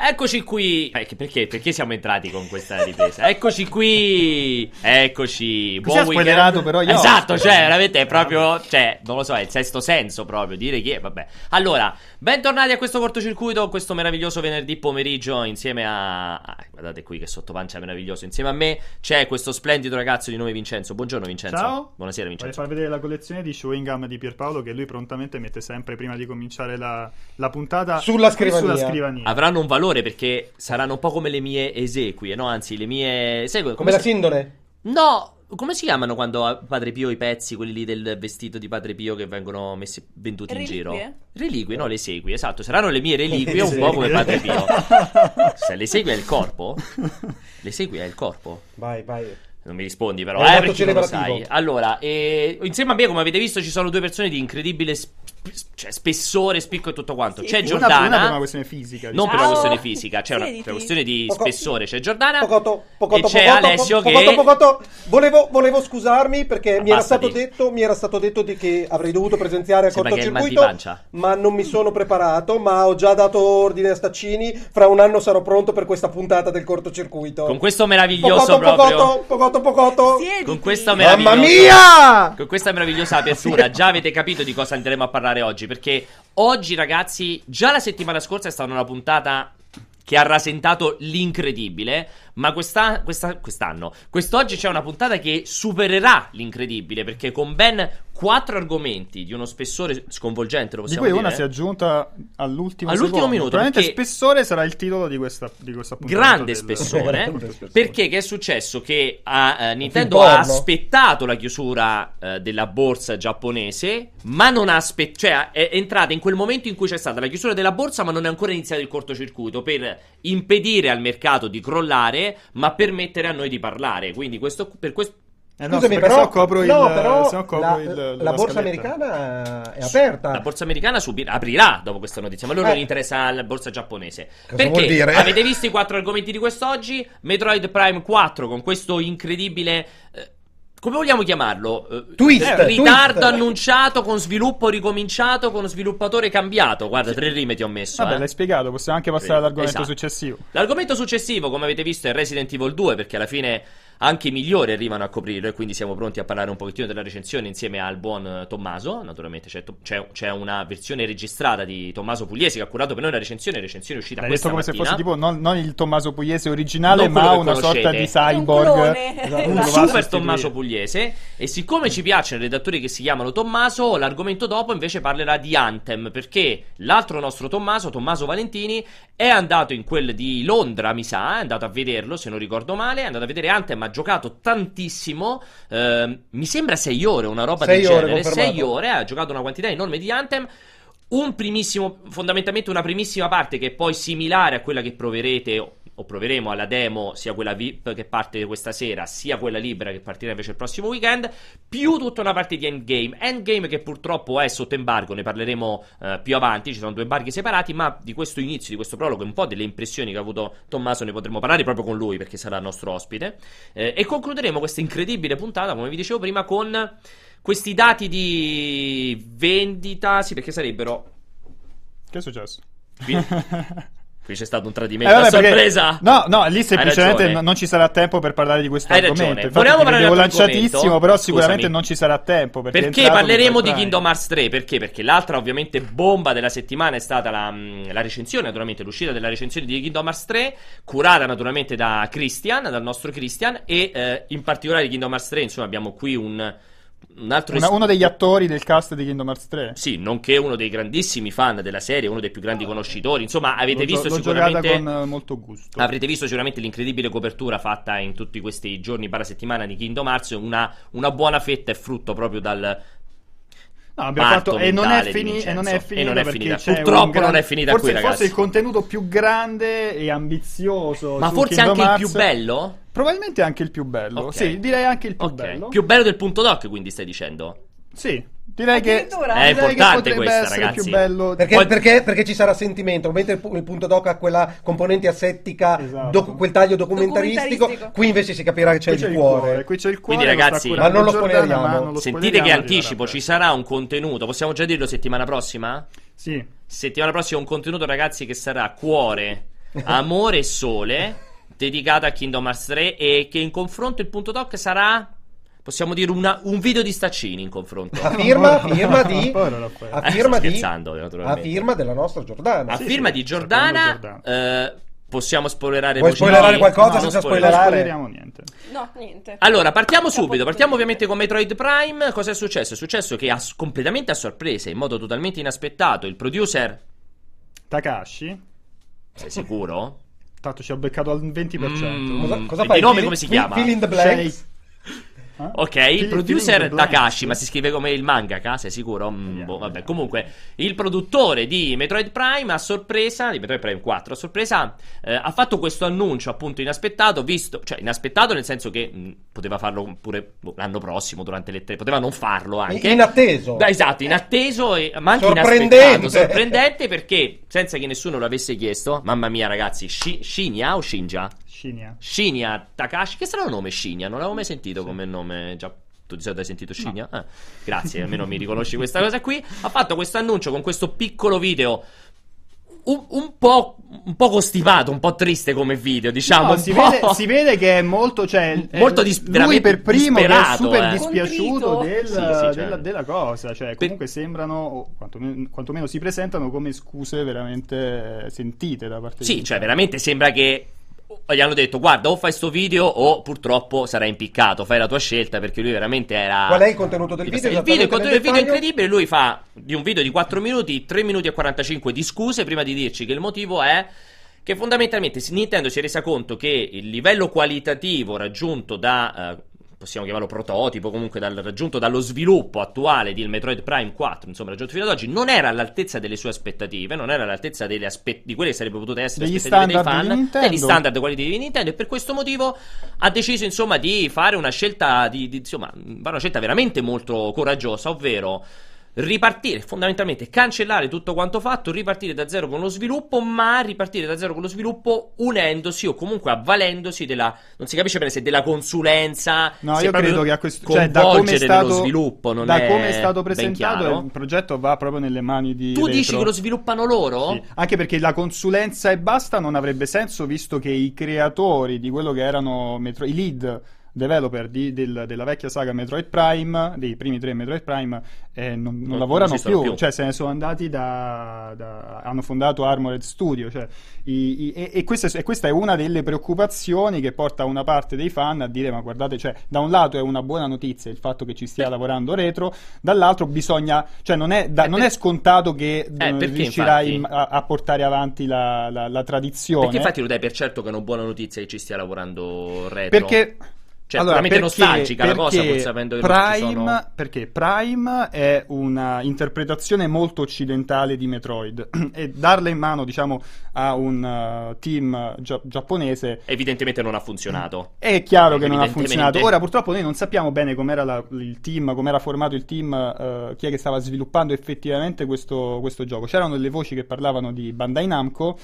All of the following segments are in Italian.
Eccoci qui. Eh, perché, perché siamo entrati con questa ripresa? Eccoci qui. Eccoci. Buon weekend. però io. Esatto, cioè, veramente è proprio, cioè, non lo so, è il sesto senso proprio dire che vabbè. Allora, bentornati a questo cortocircuito, questo meraviglioso venerdì pomeriggio insieme a ah, guardate qui che sottopancia meraviglioso. Insieme a me c'è questo splendido ragazzo di nome Vincenzo. Buongiorno Vincenzo. Ciao. Buonasera Vincenzo. Vorrei far vedere la collezione di chewing gum di Pierpaolo che lui prontamente mette sempre prima di cominciare la, la puntata sulla scrivania. sulla scrivania. Avranno un valore perché saranno un po' come le mie esequie, no? Anzi, le mie. Segue, come, come la sindone? No, come si chiamano quando Padre Pio i pezzi, quelli lì del vestito di Padre Pio che vengono messi, venduti reliquie? in giro? Reliquie, no, le segui, esatto. Saranno le mie reliquie, un po' come Padre Pio. Se le segui è il corpo? Le segui è il corpo? Vai, vai. Non mi rispondi, però, è eh, perché non lo sai. Allora, eh, insieme a me, come avete visto, ci sono due persone di incredibile sp- cioè, spessore, spicco e tutto quanto. Sì, c'è Giordana. Una, per una questione fisica. Non diciamo. per una questione fisica, c'è una, per una questione di poco, spessore. C'è Giordana. Pocotto, pocotto, e c'è pocotto, Alessio pocotto, che. Pocotto, volevo, volevo scusarmi perché mi era, stato detto, mi era stato detto di che avrei dovuto presenziare a cortocircuito. Ma non mi sono preparato. Ma ho già dato ordine a Staccini. Fra un anno sarò pronto per questa puntata del cortocircuito. Con questo meraviglioso pocotto, proprio. Pocotto, pocotto, pocotto. Con questa meravigliosa. Mamma mia! Con questa meravigliosa apertura. già avete capito di cosa andremo a parlare oggi. Perché Oggi, ragazzi, già la settimana scorsa è stata una puntata che ha rasentato l'incredibile. Ma questa, questa, quest'anno, quest'oggi c'è una puntata che supererà l'incredibile. Perché con ben quattro argomenti di uno spessore sconvolgente, lo possiamo di cui dire. una si è aggiunta all'ultimo, all'ultimo secondo. minuto. Probabilmente spessore sarà il titolo di questa, di questa puntata. Grande del... spessore. perché che è successo? Che uh, Nintendo ha aspettato la chiusura uh, della borsa giapponese, ma non ha aspettato. Cioè, è entrata in quel momento in cui c'è stata la chiusura della borsa, ma non è ancora iniziato il cortocircuito per impedire al mercato di crollare, ma permettere a noi di parlare. Quindi, questo, per questo eh no, Scusami, però, se copro il, no, però se copro la, il, la, la borsa americana è aperta. La borsa americana subirà, aprirà dopo questa notizia, ma a loro eh. interessa la borsa giapponese. Cosa Perché avete visto i quattro argomenti di quest'oggi? Metroid Prime 4 con questo incredibile... Eh, come vogliamo chiamarlo? Eh, twist, eh, ritardo twist. annunciato con sviluppo ricominciato con sviluppatore cambiato. Guarda, tre rime ti ho messo. Vabbè, eh. l'hai spiegato. Possiamo anche passare all'argomento esatto. successivo. L'argomento successivo, come avete visto, è Resident Evil 2. Perché alla fine anche i migliori arrivano a coprirlo e quindi siamo pronti a parlare un pochettino della recensione insieme al buon Tommaso. Naturalmente c'è, c'è, c'è una versione registrata di Tommaso Pugliesi che ha curato per noi la recensione, recensione uscita L'hai questa detto come mattina. se fosse tipo non, non il Tommaso Pugliese originale, ma una sorta di cyborg. Un, esatto. un super Tommaso Pugliese. E siccome ci piacciono i redattori che si chiamano Tommaso, l'argomento dopo invece parlerà di Anthem, perché l'altro nostro Tommaso, Tommaso Valentini, è andato in quel di Londra, mi sa, è andato a vederlo, se non ricordo male, è andato a vedere Anthem, ha giocato tantissimo, eh, mi sembra 6 ore, una roba sei del genere, 6 ore, ha giocato una quantità enorme di Anthem, un primissimo, fondamentalmente una primissima parte che è poi similare a quella che proverete o proveremo alla demo, sia quella VIP che parte questa sera, sia quella libera che partirà invece il prossimo weekend, più tutta una parte di Endgame. Endgame che purtroppo è sotto embargo, ne parleremo uh, più avanti, ci sono due embarghi separati, ma di questo inizio, di questo prologo, un po' delle impressioni che ha avuto Tommaso ne potremo parlare proprio con lui perché sarà il nostro ospite. Eh, e concluderemo questa incredibile puntata, come vi dicevo prima, con questi dati di vendita, sì perché sarebbero... Che è successo? Qui c'è stato un tradimento eh, vabbè, sorpresa. No, no, lì semplicemente non ci sarà tempo per parlare di questo Hai argomento. Infatti, Vogliamo parlare di lanciatissimo, però sicuramente Scusami. non ci sarà tempo. Perché, perché parleremo di Kingdom Hearts 3? Perché? Perché l'altra ovviamente bomba della settimana è stata la, la recensione, naturalmente l'uscita della recensione di Kingdom Hearts 3, curata naturalmente da Christian, dal nostro Christian, e eh, in particolare di Kingdom Hearts 3, insomma abbiamo qui un un altro Una, uno degli attori del cast di Kingdom Hearts 3. Sì, nonché uno dei grandissimi fan della serie, uno dei più grandi conoscitori. Insomma, avete l'ho, visto l'ho sicuramente con eh, molto gusto. Avrete visto sicuramente l'incredibile copertura fatta in tutti questi giorni para settimana di Kingdom Hearts, una, una buona fetta è frutto proprio dal, No, abbiamo fatto e non, fini- e non è finita. E non è finita. Purtroppo gran... non è finita forse, qui, ragazzi. Forse il contenuto più grande e ambizioso. Ma forse Kingdom anche Hearts. il più bello? Probabilmente anche il più bello. Okay. Sì, direi anche il più okay. bello. Più bello del punto doc, quindi stai dicendo? Sì, direi che è importante questa, ragazzi. Più bello. Perché, Poi... perché, perché, ci sarà sentimento. Mentre il, il, punto doc ha quella componente asettica, esatto. doc, quel taglio documentaristico, documentaristico, qui invece si capirà che c'è, il, c'è cuore. cuore. Qui c'è il cuore. Quindi, ragazzi, ma non lo spoileriamo. Sentite che anticipo, ci sarà un contenuto. Possiamo già dirlo settimana prossima? Sì. Settimana prossima un contenuto, ragazzi, che sarà cuore Amore e Sole, dedicata a Kingdom Hearts 3 e che in confronto il punto doc sarà possiamo dire una, un video di Staccini in confronto. A firma, firma di a firma di a firma della nostra Giordana. A sì, firma sì, di Giordana, eh, Possiamo spoilerare Vuoi spoilerare qualcosa no, senza spoilerare? Non niente. No, niente. Allora, partiamo subito. Partiamo ovviamente con Metroid Prime. Cosa è successo? È successo che ha completamente a sorpresa, in modo totalmente inaspettato, il producer Takashi. Sei sicuro? Tanto ci ho beccato al 20%. Mm, cosa, cosa fai? Il nome come si chiama? Fill in the blanks. Eh? Ok, il producer Takashi, ma si scrive come il mangaka, sei sicuro? Mm, boh, vabbè. Comunque, il produttore di Metroid Prime a sorpresa, di Metroid Prime 4, a sorpresa, eh, ha fatto questo annuncio appunto inaspettato, visto, cioè inaspettato nel senso che mh, mm, poteva farlo pure boh, l'anno prossimo durante le tre, poteva non farlo anche. Inatteso. Da, esatto, inatteso, e, ma anche sorprendente. sorprendente perché, senza che nessuno l'avesse chiesto, mamma mia ragazzi, Shi, Shinya o Shinja? Shinya. Shinya Takashi, che strano nome Shinya, non l'avevo mai sentito sì. come nome già tu di solito hai sentito Shinya? No. Ah, grazie, almeno mi riconosci questa cosa qui. Ha fatto questo annuncio con questo piccolo video. Un, un, po', un po' costipato, un po' triste come video, diciamo. No, si, vede, si, vede, che è molto. Cioè, molto dis- lui per primo è super eh. dispiaciuto del, sì, sì, cioè. della, della, cosa. Cioè, comunque per... sembrano, o quantomeno, quantomeno, si presentano come scuse veramente sentite da parte sì, di. Sì, cioè, veramente sembra che gli hanno detto guarda o fai sto video o purtroppo sarai impiccato fai la tua scelta perché lui veramente era qual è il contenuto del video? il video, il contenuto del video è incredibile lui fa di un video di 4 minuti 3 minuti e 45 di scuse prima di dirci che il motivo è che fondamentalmente Nintendo si è resa conto che il livello qualitativo raggiunto da uh, possiamo chiamarlo prototipo, comunque dal, raggiunto dallo sviluppo attuale di Metroid Prime 4, insomma, raggiunto fino ad oggi, non era all'altezza delle sue aspettative, non era all'altezza aspe- di quelle che sarebbero potute essere degli aspettative dei fan, degli standard qualitativi di Nintendo, e per questo motivo ha deciso, insomma, di fare una scelta, di, di, insomma, una scelta veramente molto coraggiosa, ovvero ripartire fondamentalmente, cancellare tutto quanto fatto, ripartire da zero con lo sviluppo, ma ripartire da zero con lo sviluppo unendosi o comunque avvalendosi della non si capisce bene se della consulenza, no, io credo che a questo cioè, da come è stato, sviluppo, non da è come è stato presentato il progetto va proprio nelle mani di Tu retro. dici che lo sviluppano loro? Sì. Anche perché la consulenza e basta non avrebbe senso visto che i creatori di quello che erano metro, i lead developer di, del, della vecchia saga Metroid Prime, dei primi tre Metroid Prime, eh, non, non, non, lavorano più, più, cioè se ne sono andati da, da hanno fondato Armored Studio, cioè, i, i, e, e, questa, e, questa, è una delle preoccupazioni che porta una parte dei fan a dire ma guardate, cioè, da un lato è una buona notizia il fatto che ci stia lavorando retro, dall'altro bisogna, cioè non è, da, eh, non è scontato che eh, riuscirà in, a, a, portare avanti la, la, la tradizione. Perché infatti lo dai per certo che è una buona notizia che ci stia lavorando retro. Perché cioè, allora, veramente nostalgica la cosa, pur sapendo che Prime, sono... Perché Prime è una interpretazione molto occidentale di Metroid e darla in mano, diciamo, a un uh, team gia- giapponese... Evidentemente non ha funzionato. È chiaro che non ha funzionato. Ora, purtroppo, noi non sappiamo bene com'era la, il team, com'era formato il team, uh, chi è che stava sviluppando effettivamente questo, questo gioco. C'erano delle voci che parlavano di Bandai Namco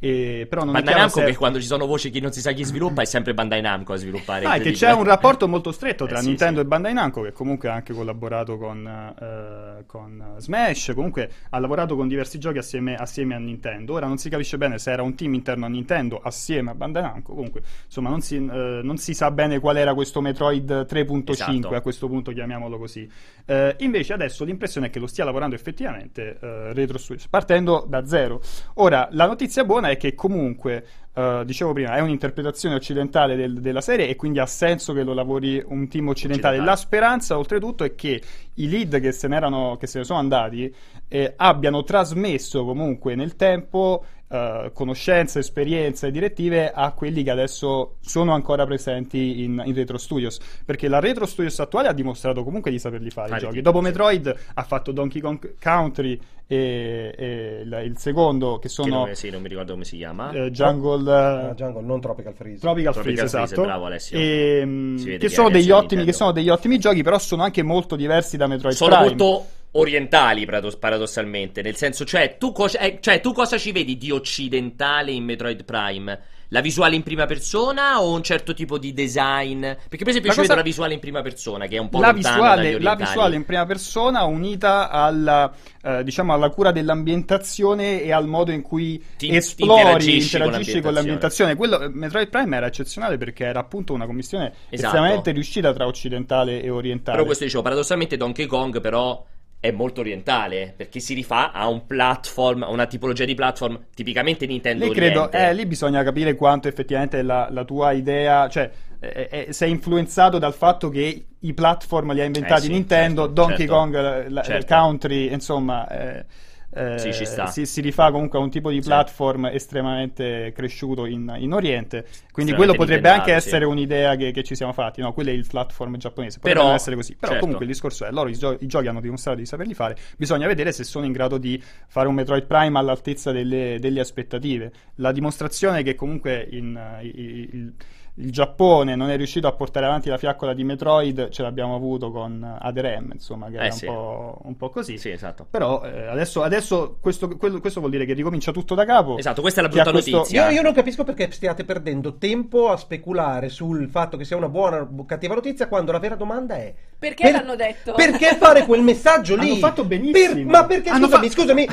e, però non Bandai è Namco se... che quando ci sono voci che non si sa chi sviluppa è sempre Bandai Namco a sviluppare. Ah, che c'è un rapporto molto stretto tra eh, sì, Nintendo sì. e Bandai Namco che comunque ha anche collaborato con, uh, con, Smash, comunque ha lavorato con diversi giochi assieme, assieme, a Nintendo. Ora non si capisce bene se era un team interno a Nintendo assieme a Bandai Namco, comunque insomma non si, uh, non si sa bene qual era questo Metroid 3.5, esatto. a questo punto chiamiamolo così. Uh, invece adesso l'impressione è che lo stia lavorando effettivamente Retro Switch, partendo da zero. Ora, la notizia buona è che comunque, uh, dicevo prima, è un'interpretazione occidentale del, della serie e quindi ha senso che lo lavori un team occidentale. occidentale. La speranza, oltretutto, è che i lead che se, che se ne sono andati eh, abbiano trasmesso comunque nel tempo Uh, conoscenze, esperienze e direttive a quelli che adesso sono ancora presenti in, in, Retro Studios. Perché la Retro Studios attuale ha dimostrato comunque di saperli fare i giochi. Dopo Metroid ha fatto Donkey Kong Country e, e il, il, secondo che sono... Che nome, sì, non mi ricordo come si chiama. Uh, Jungle... Uh, Jungle, non Tropical Freeze. Tropical, Tropical Freeze, esatto. bravo Alessio. E, che, sono degli ottimi, che sono degli ottimi giochi, però sono anche molto diversi da Metroid sono Prime. Molto orientali paradossalmente, nel senso, cioè tu, co- eh, cioè tu, cosa ci vedi di occidentale in Metroid Prime? La visuale in prima persona o un certo tipo di design? Perché per esempio la ci cosa... vedo la visuale in prima persona che è un po' la visuale, la visuale in prima persona unita alla, eh, diciamo, alla cura dell'ambientazione e al modo in cui ti, esplori, interagisci, interagisci con, l'ambientazione. Quello, eh, Metroid Prime era eccezionale perché era appunto una commissione esatto. estremamente riuscita tra occidentale e orientale. Però questo dicevo, paradossalmente Donkey Kong però è molto orientale perché si rifà a un platform, a una tipologia di platform tipicamente Nintendo lì credo, eh, lì bisogna capire quanto effettivamente la, la tua idea, cioè eh, eh, sei influenzato dal fatto che i platform li ha inventati eh sì, Nintendo, certo, Donkey certo, Kong, la, certo. Country, insomma eh, eh, sì, si, si, rifà comunque a un tipo di platform sì. estremamente cresciuto in, in Oriente. Quindi quello potrebbe anche essere sì. un'idea che, che, ci siamo fatti. No, quello è il platform giapponese. Potrebbe Però, essere così. Però certo. comunque il discorso è: loro i, gio- i, giochi hanno dimostrato di saperli fare. Bisogna vedere se sono in grado di fare un Metroid Prime all'altezza delle, delle aspettative. La dimostrazione che comunque in, uh, il, il Giappone non è riuscito a portare avanti la fiaccola di Metroid, ce l'abbiamo avuto con Aderem, insomma, che eh era sì. un, po', un, po', così. Sì, esatto. Però eh, adesso, adesso questo, quello, questo, vuol dire che ricomincia tutto da capo. Esatto, questa è la brutta questo... notizia. Io, io, non capisco perché stiate perdendo tempo a speculare sul fatto che sia una buona o cattiva notizia quando la vera domanda è... Perché per... l'hanno detto? Perché fare quel messaggio lì? Hanno fatto benissimo. Per... Ma perché, Hanno scusami, fa... scusami.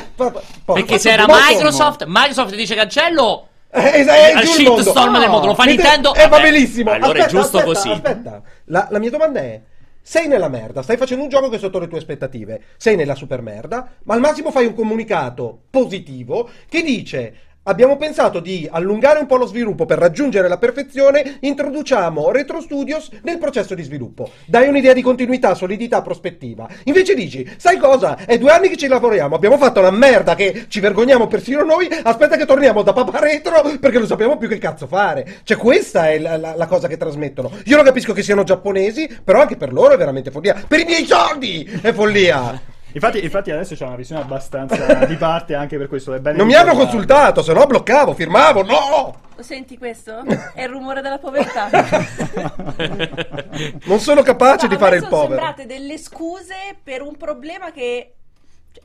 Perché se era Microsoft, Microsoft dice cancello eh, è, è al shitstorm no. del mondo, lo fa Nintendo. Eh, va benissimo. Allora aspetta, è giusto aspetta, così. Aspetta, la, la mia domanda è: sei nella merda, stai facendo un gioco che è sotto le tue aspettative, sei nella super merda, ma al massimo fai un comunicato positivo che dice Abbiamo pensato di allungare un po' lo sviluppo per raggiungere la perfezione, introduciamo Retro Studios nel processo di sviluppo. Dai un'idea di continuità, solidità, prospettiva. Invece dici, sai cosa? È due anni che ci lavoriamo, abbiamo fatto una merda che ci vergogniamo persino noi, aspetta che torniamo da Papa Retro perché non sappiamo più che cazzo fare. Cioè questa è la, la, la cosa che trasmettono. Io non capisco che siano giapponesi, però anche per loro è veramente follia. Per i miei soldi è follia! Infatti, infatti adesso c'è una visione abbastanza di parte anche per questo. non mi hanno consultato, se no bloccavo, firmavo, no! Lo senti questo? È il rumore della povertà. non sono capace no, di fare il povero. Sono sembrate delle scuse per un problema che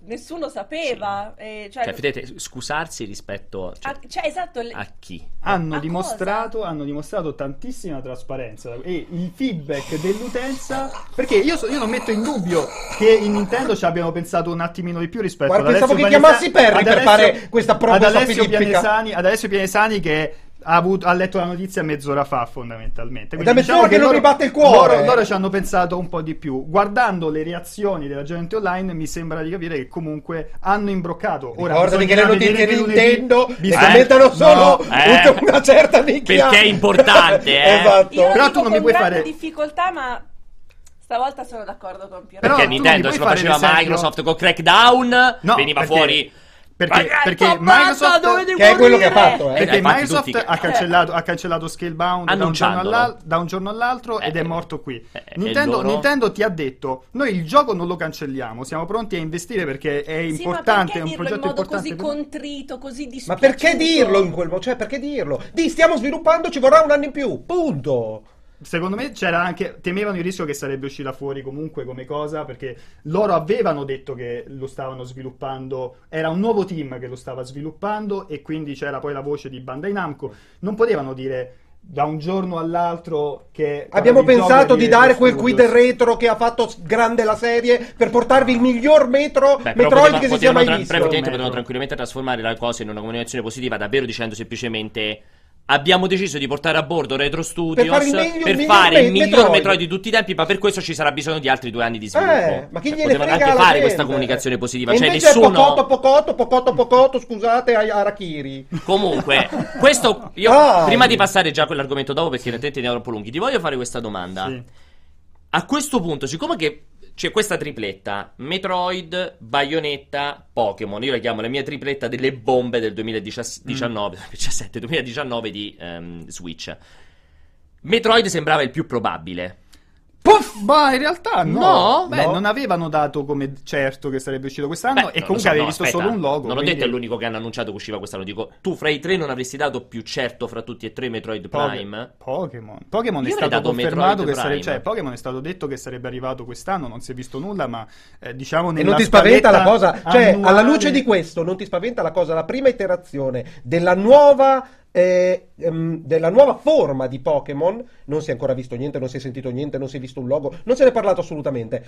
nessuno sapeva. Sì. Eh, cioè, cioè, vedete, scusarsi rispetto cioè, a, cioè, esatto, a chi? Hanno dimostrato, hanno dimostrato, tantissima trasparenza e il feedback dell'utenza. Perché io, so, io, non metto in dubbio che in Nintendo ci abbiano pensato un attimino di più rispetto Guarda, ad Alessio pensavo che chiamassi Perry per fare questa prova ad Alessio Pianesani, ad Alessio Pianesani che ha, avuto, ha, letto la notizia mezz'ora fa, fondamentalmente. Quindi, è diciamo che, che non loro, ribatte il cuore. Loro, loro, ci hanno pensato un po' di più. Guardando le reazioni della gente online, mi sembra di capire che comunque hanno imbroccato. Ora, Ricordati che le notizie di Nintendo eh, commentano solo no, eh, una certa nicchia. Perché è importante, eh. esatto. Io Però tu non mi puoi fare difficoltà, ma Stavolta sono d'accordo con Piero. Perché Nintendo se lo faceva Microsoft con Crackdown, no, veniva perché... fuori perché, perché Microsoft che è quello che ha fatto, eh. Perché eh, Microsoft ha, cancellato, ha cancellato Scalebound da un, giorno da un giorno all'altro eh, ed è morto qui. Eh, Nintendo, loro... Nintendo, ti ha detto: Noi il gioco non lo cancelliamo, siamo pronti a investire perché è importante, sì, è un progetto importante. così contrito, così dispiaciuto. Ma perché dirlo in quel modo? Cioè, perché dirlo? Di stiamo sviluppando, ci vorrà un anno in più. Punto secondo me c'era anche temevano il rischio che sarebbe uscita fuori comunque come cosa perché loro avevano detto che lo stavano sviluppando era un nuovo team che lo stava sviluppando e quindi c'era poi la voce di Bandai Namco. Non potevano dire da un giorno all'altro che abbiamo pensato di dare quel quid retro che ha fatto grande la serie per portarvi il miglior metro Beh, Metroid poteva, che si sia mai tra- visto. potevano tranquillamente trasformare la cosa in una comunicazione positiva davvero dicendo semplicemente abbiamo deciso di portare a bordo Retro Studios per fare il, meglio, per miglior, fare il miglior Metroid. Metroid. di tutti i tempi, ma per questo ci sarà bisogno di altri due anni di sviluppo. Eh, ma chi cioè, gliene Potevano anche fare questa comunicazione positiva. E cioè, nessuno. Pocotto, pocotto, pocotto, pocotto, scusate, Arachiri. Comunque, questo io prima di passare già a quell'argomento dopo, perché in realtà andiamo troppo lunghi, ti voglio fare questa domanda. Sì. A questo punto, siccome che c'è questa tripletta Metroid, Bayonetta, Pokémon. Io la chiamo la mia tripletta delle bombe del 2019, mm. 17, 2019 di um, Switch. Metroid sembrava il più probabile. Puff! Ma in realtà no. no? Beh, no. non avevano dato come certo che sarebbe uscito quest'anno Beh, e comunque so, avevi no, visto aspetta. solo un logo. Non quindi... ho detto è l'unico che hanno annunciato che usciva quest'anno. Dico, tu fra i tre non avresti dato più certo fra tutti e tre Metroid Prime? Pokémon. Pokémon è stato confermato che sarebbe... Cioè, Pokémon è stato detto che sarebbe arrivato quest'anno, non si è visto nulla, ma eh, diciamo nella E non ti spaventa la cosa... Cioè, annuale... alla luce di questo, non ti spaventa la cosa, la prima iterazione della nuova eh, ehm, della nuova forma di Pokémon. Non si è ancora visto niente, non si è sentito niente, non si è visto un logo, non se ne è parlato assolutamente.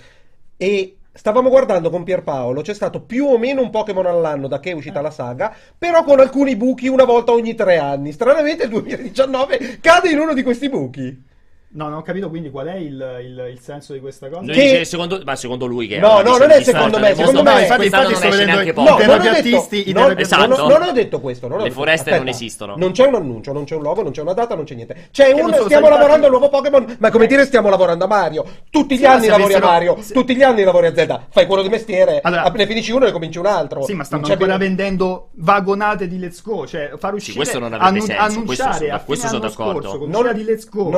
E stavamo guardando con Pierpaolo, c'è stato più o meno un Pokémon all'anno da che è uscita la saga, però con alcuni buchi una volta ogni tre anni. Stranamente il 2019 cade in uno di questi buchi. No, non ho capito quindi qual è il, il, il senso di questa cosa. Che... Dice, secondo, ma secondo lui che No, no, non è secondo me, secondo me. infatti, infatti sto vedendo i no, terapiattisti, non, ho detto, non, non, ho detto questo. Non Le detto, foreste aspetta, non esistono. Non c'è un annuncio, non c'è un logo, non c'è una data, non c'è niente. C'è un stiamo lavorando al nuovo Pokémon, ma come dire stiamo lavorando a Mario. Tutti gli anni lavori a Mario, tutti gli anni lavori a Zelda. Fai quello di mestiere, ne finisci uno e ne cominci un altro. Sì, ma stanno ancora vendendo vagonate di Let's Go, cioè far uscire questo non avrebbe senso, annunciare a questo sono d'accordo. Non di Let's Go,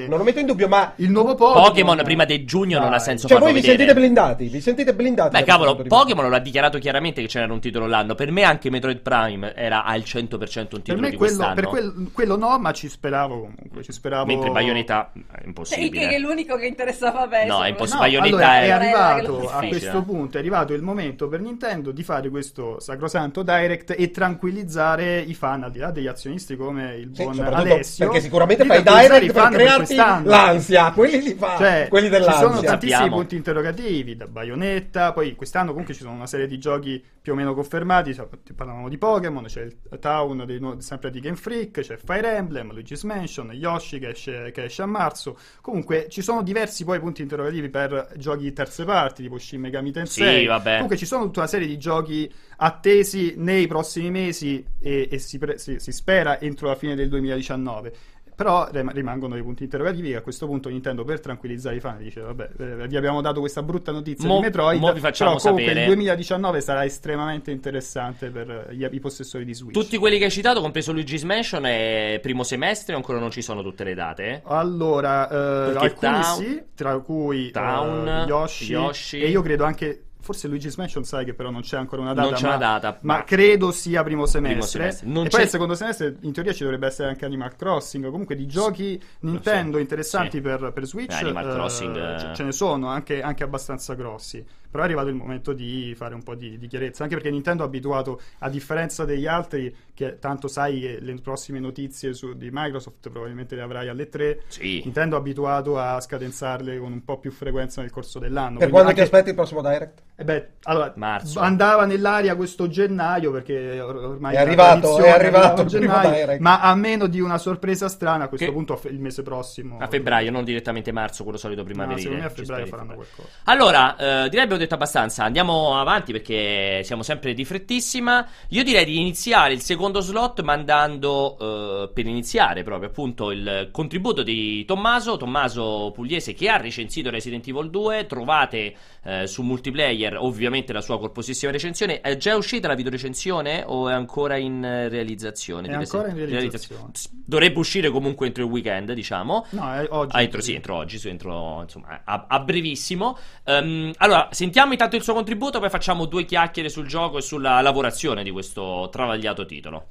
non lo metto in dubbio, ma il nuovo Pokémon, Pokémon prima di giugno non ha senso cioè voi vi vedere. sentite blindati vi sentite blindati beh cavolo Pokémon l'ha dichiarato chiaramente che c'era un titolo l'anno. Per me anche Metroid Prime era al 100% un titolo per me di quello, quest'anno. per quel, quello no ma ci speravo comunque ci speravo mentre Bayonetta è impossibile. Che è l'unico che interessava a me no è impossibile. No, Bayonetta allora, è... è arrivato a questo punto è arrivato il momento per Nintendo di fare questo sacrosanto direct e tranquillizzare i fan al di là degli azionisti come il buon Alessio perché sicuramente fai direct per crearti l'ansia quelli li fa cioè, quelli dell'ansia. Ci sono tantissimi Sappiamo. punti interrogativi, da Bayonetta, poi quest'anno comunque ci sono una serie di giochi più o meno confermati, parlavamo di Pokémon, c'è il Town dei, sempre di Game Freak, c'è Fire Emblem, Luigi's Mansion, Yoshi che esce, che esce, a marzo, comunque ci sono diversi poi punti interrogativi per giochi di terze parti, tipo Shin Megami Tensei, sì, vabbè. comunque ci sono tutta una serie di giochi attesi nei prossimi mesi e, e si, pre- si, si spera entro la fine del 2019 però rimangono dei punti interrogativi che a questo punto Nintendo per tranquillizzare i fan dice vabbè eh, vi abbiamo dato questa brutta notizia mo, di Metroid mo vi facciamo però comunque sapere. il 2019 sarà estremamente interessante per gli, i possessori di Switch tutti quelli che hai citato compreso Luigi's Mansion è primo semestre o ancora non ci sono tutte le date? allora eh, alcuni Town, sì tra cui Town, uh, Yoshi, Yoshi e io credo anche forse Luigi's Mansion sai che però non c'è ancora una data. Non c'è ma, una data. Ma, ma credo sia primo semestre. Primo semestre. E c'è... poi il secondo semestre in teoria ci dovrebbe essere anche Animal Crossing. Comunque di giochi Nintendo sì. interessanti sì. Per, per, Switch. Eh, Animal Crossing. Eh, ce ne sono anche, anche abbastanza grossi. Però è arrivato il momento di fare un po' di, di, chiarezza, anche perché Nintendo è abituato, a differenza degli altri, che tanto sai che le prossime notizie su, di Microsoft probabilmente le avrai alle 3. Sì. Nintendo è abituato a scadenzarle con un po' più frequenza nel corso dell'anno. Per quando anche... ti aspetti il prossimo Direct? Eh beh, allora, Marzo. andava nell'aria questo gennaio perché ormai è arrivato, è arrivato gennaio, ma a meno di una sorpresa strana a questo che... punto il mese prossimo. A febbraio, non direttamente marzo, quello solito primaverile. No, secondo me a febbraio faranno qualcosa. Allora, eh, direi abbiamo detto abbastanza. Andiamo avanti perché siamo sempre di frettissima. Io direi di iniziare il secondo slot mandando eh, per iniziare proprio appunto il contributo di Tommaso, Tommaso Pugliese che ha recensito Resident Evil 2. Trovate eh, su multiplayer ovviamente la sua corposissima recensione. È già uscita la videorecensione o è ancora in realizzazione? È ancora in realizzazione. Dovrebbe uscire comunque entro il weekend, diciamo. No, è oggi. Ah, entro, sì, entro oggi, entro, insomma, a, a brevissimo. Um, allora, sentiamo intanto il suo contributo, poi facciamo due chiacchiere sul gioco e sulla lavorazione di questo travagliato titolo.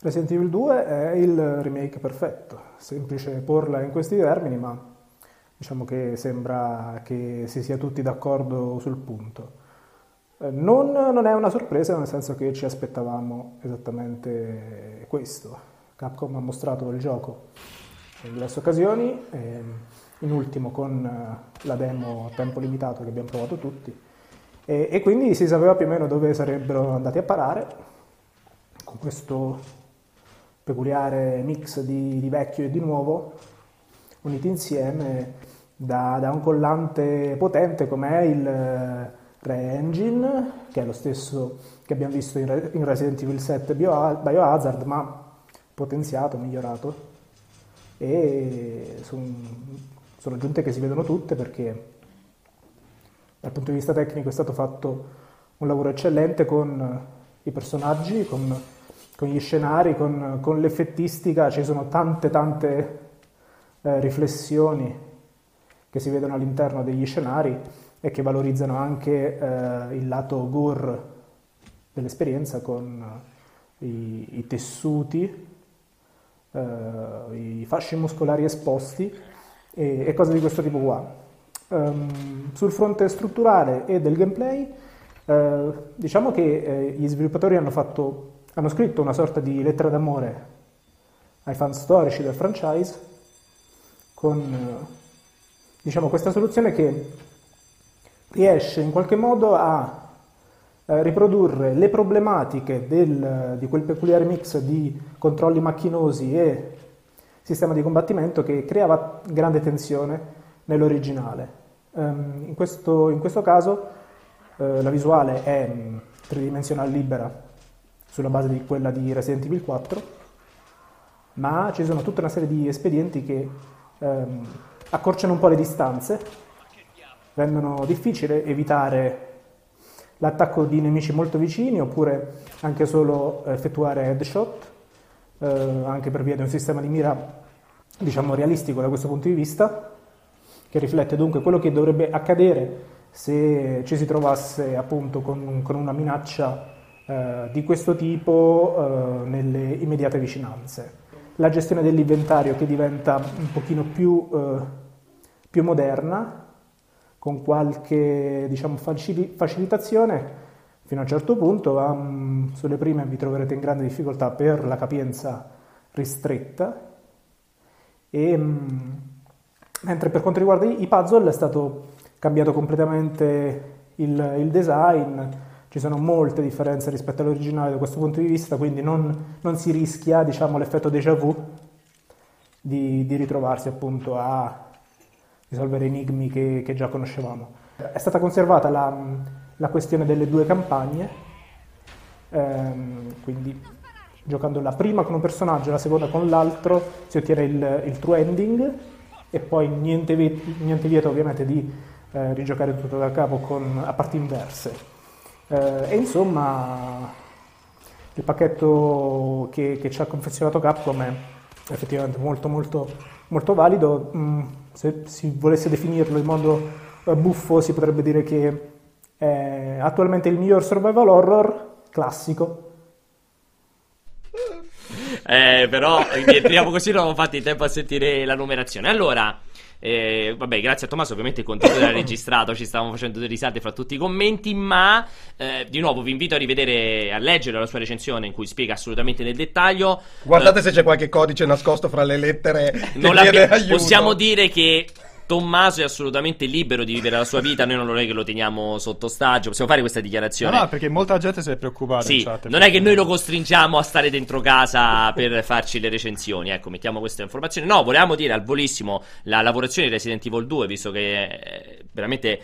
Resident Evil 2 è il remake perfetto, semplice porla in questi termini, ma diciamo che sembra che si sia tutti d'accordo sul punto. Eh, non, non, è una sorpresa nel senso che ci aspettavamo esattamente questo. Capcom ha mostrato il gioco in diverse occasioni, in ultimo con eh, la demo a tempo limitato che abbiamo provato tutti, e, e quindi si sapeva più o meno dove sarebbero andati a parare con questo peculiare mix di, di vecchio e di nuovo uniti insieme da, da un collante potente come è il eh, Re-Engine, che è lo stesso che abbiamo visto in, in Resident Evil 7 Bio- Biohazard, ma potenziato, migliorato. E son, sono aggiunte che si vedono tutte perché dal punto di vista tecnico è stato fatto un lavoro eccellente con i personaggi, con, con gli scenari, con, con, l'effettistica, ci sono tante tante eh, riflessioni che si vedono all'interno degli scenari e che valorizzano anche eh, il lato gore dell'esperienza con i, i tessuti, eh, i fasci muscolari esposti e, e, cose di questo tipo qua. Um, sul fronte strutturale e del gameplay, eh, diciamo che eh, gli sviluppatori hanno, fatto, hanno scritto una sorta di lettera d'amore ai fan storici del franchise con eh, diciamo, questa soluzione che riesce in qualche modo a eh, riprodurre le problematiche del, di quel peculiare mix di controlli macchinosi e sistema di combattimento che creava grande tensione nell'originale. Um, in, questo, in, questo, caso uh, la visuale è um, tridimensionale libera sulla base di quella di Resident Evil 4, ma ci sono tutta una serie di espedienti che um, accorciano un po' le distanze, rendono difficile evitare l'attacco di nemici molto vicini oppure anche solo effettuare headshot, eh, anche per via di un sistema di mira diciamo realistico da questo punto di vista, che riflette dunque quello che dovrebbe accadere se ci si trovasse appunto con, con una minaccia eh, di questo tipo eh, nelle immediate vicinanze. La gestione dell'inventario che diventa un pochino più, eh, più moderna, con qualche diciamo, facilitazione fino a un certo punto. Um, sulle prime vi troverete in grande difficoltà per la capienza ristretta. E, um, mentre per quanto riguarda i puzzle è stato cambiato completamente il, il, design, ci sono molte differenze rispetto all'originale da questo punto di vista, quindi non, non si rischia diciamo, l'effetto déjà vu di, di ritrovarsi appunto a risolvere enigmi che, che già conoscevamo. È stata conservata la, la questione delle due campagne, ehm, quindi giocando la prima con un personaggio e la seconda con l'altro si ottiene il, il true ending e poi niente, niente vieto ovviamente di eh, rigiocare tutto da capo con, a parti inverse. Eh, e insomma il pacchetto che, che ci ha confezionato Capcom è effettivamente molto molto molto valido. Mm, se si volesse definirlo in modo eh, buffo, si potrebbe dire che è attualmente il miglior survival horror classico. Eh, però entriamo così non abbiamo fatto in tempo a sentire la numerazione. Allora, eh, vabbè, grazie a Tommaso, ovviamente il contenuto era registrato, ci stavamo facendo delle risate fra tutti i commenti, ma eh, di nuovo vi invito a rivedere, a leggere la sua recensione in cui spiega assolutamente nel dettaglio. Guardate eh, se c'è qualche codice nascosto fra le lettere. Non possiamo dire che Tommaso è assolutamente libero di vivere la sua vita, noi non è che lo teniamo sotto stagio, possiamo fare questa dichiarazione. No, no, perché molta gente si è preoccupata sì, Non è che noi lo costringiamo a stare dentro casa per farci le recensioni, ecco, mettiamo questa informazione. No, volevamo dire al volissimo la lavorazione di Resident Evil 2, visto che è veramente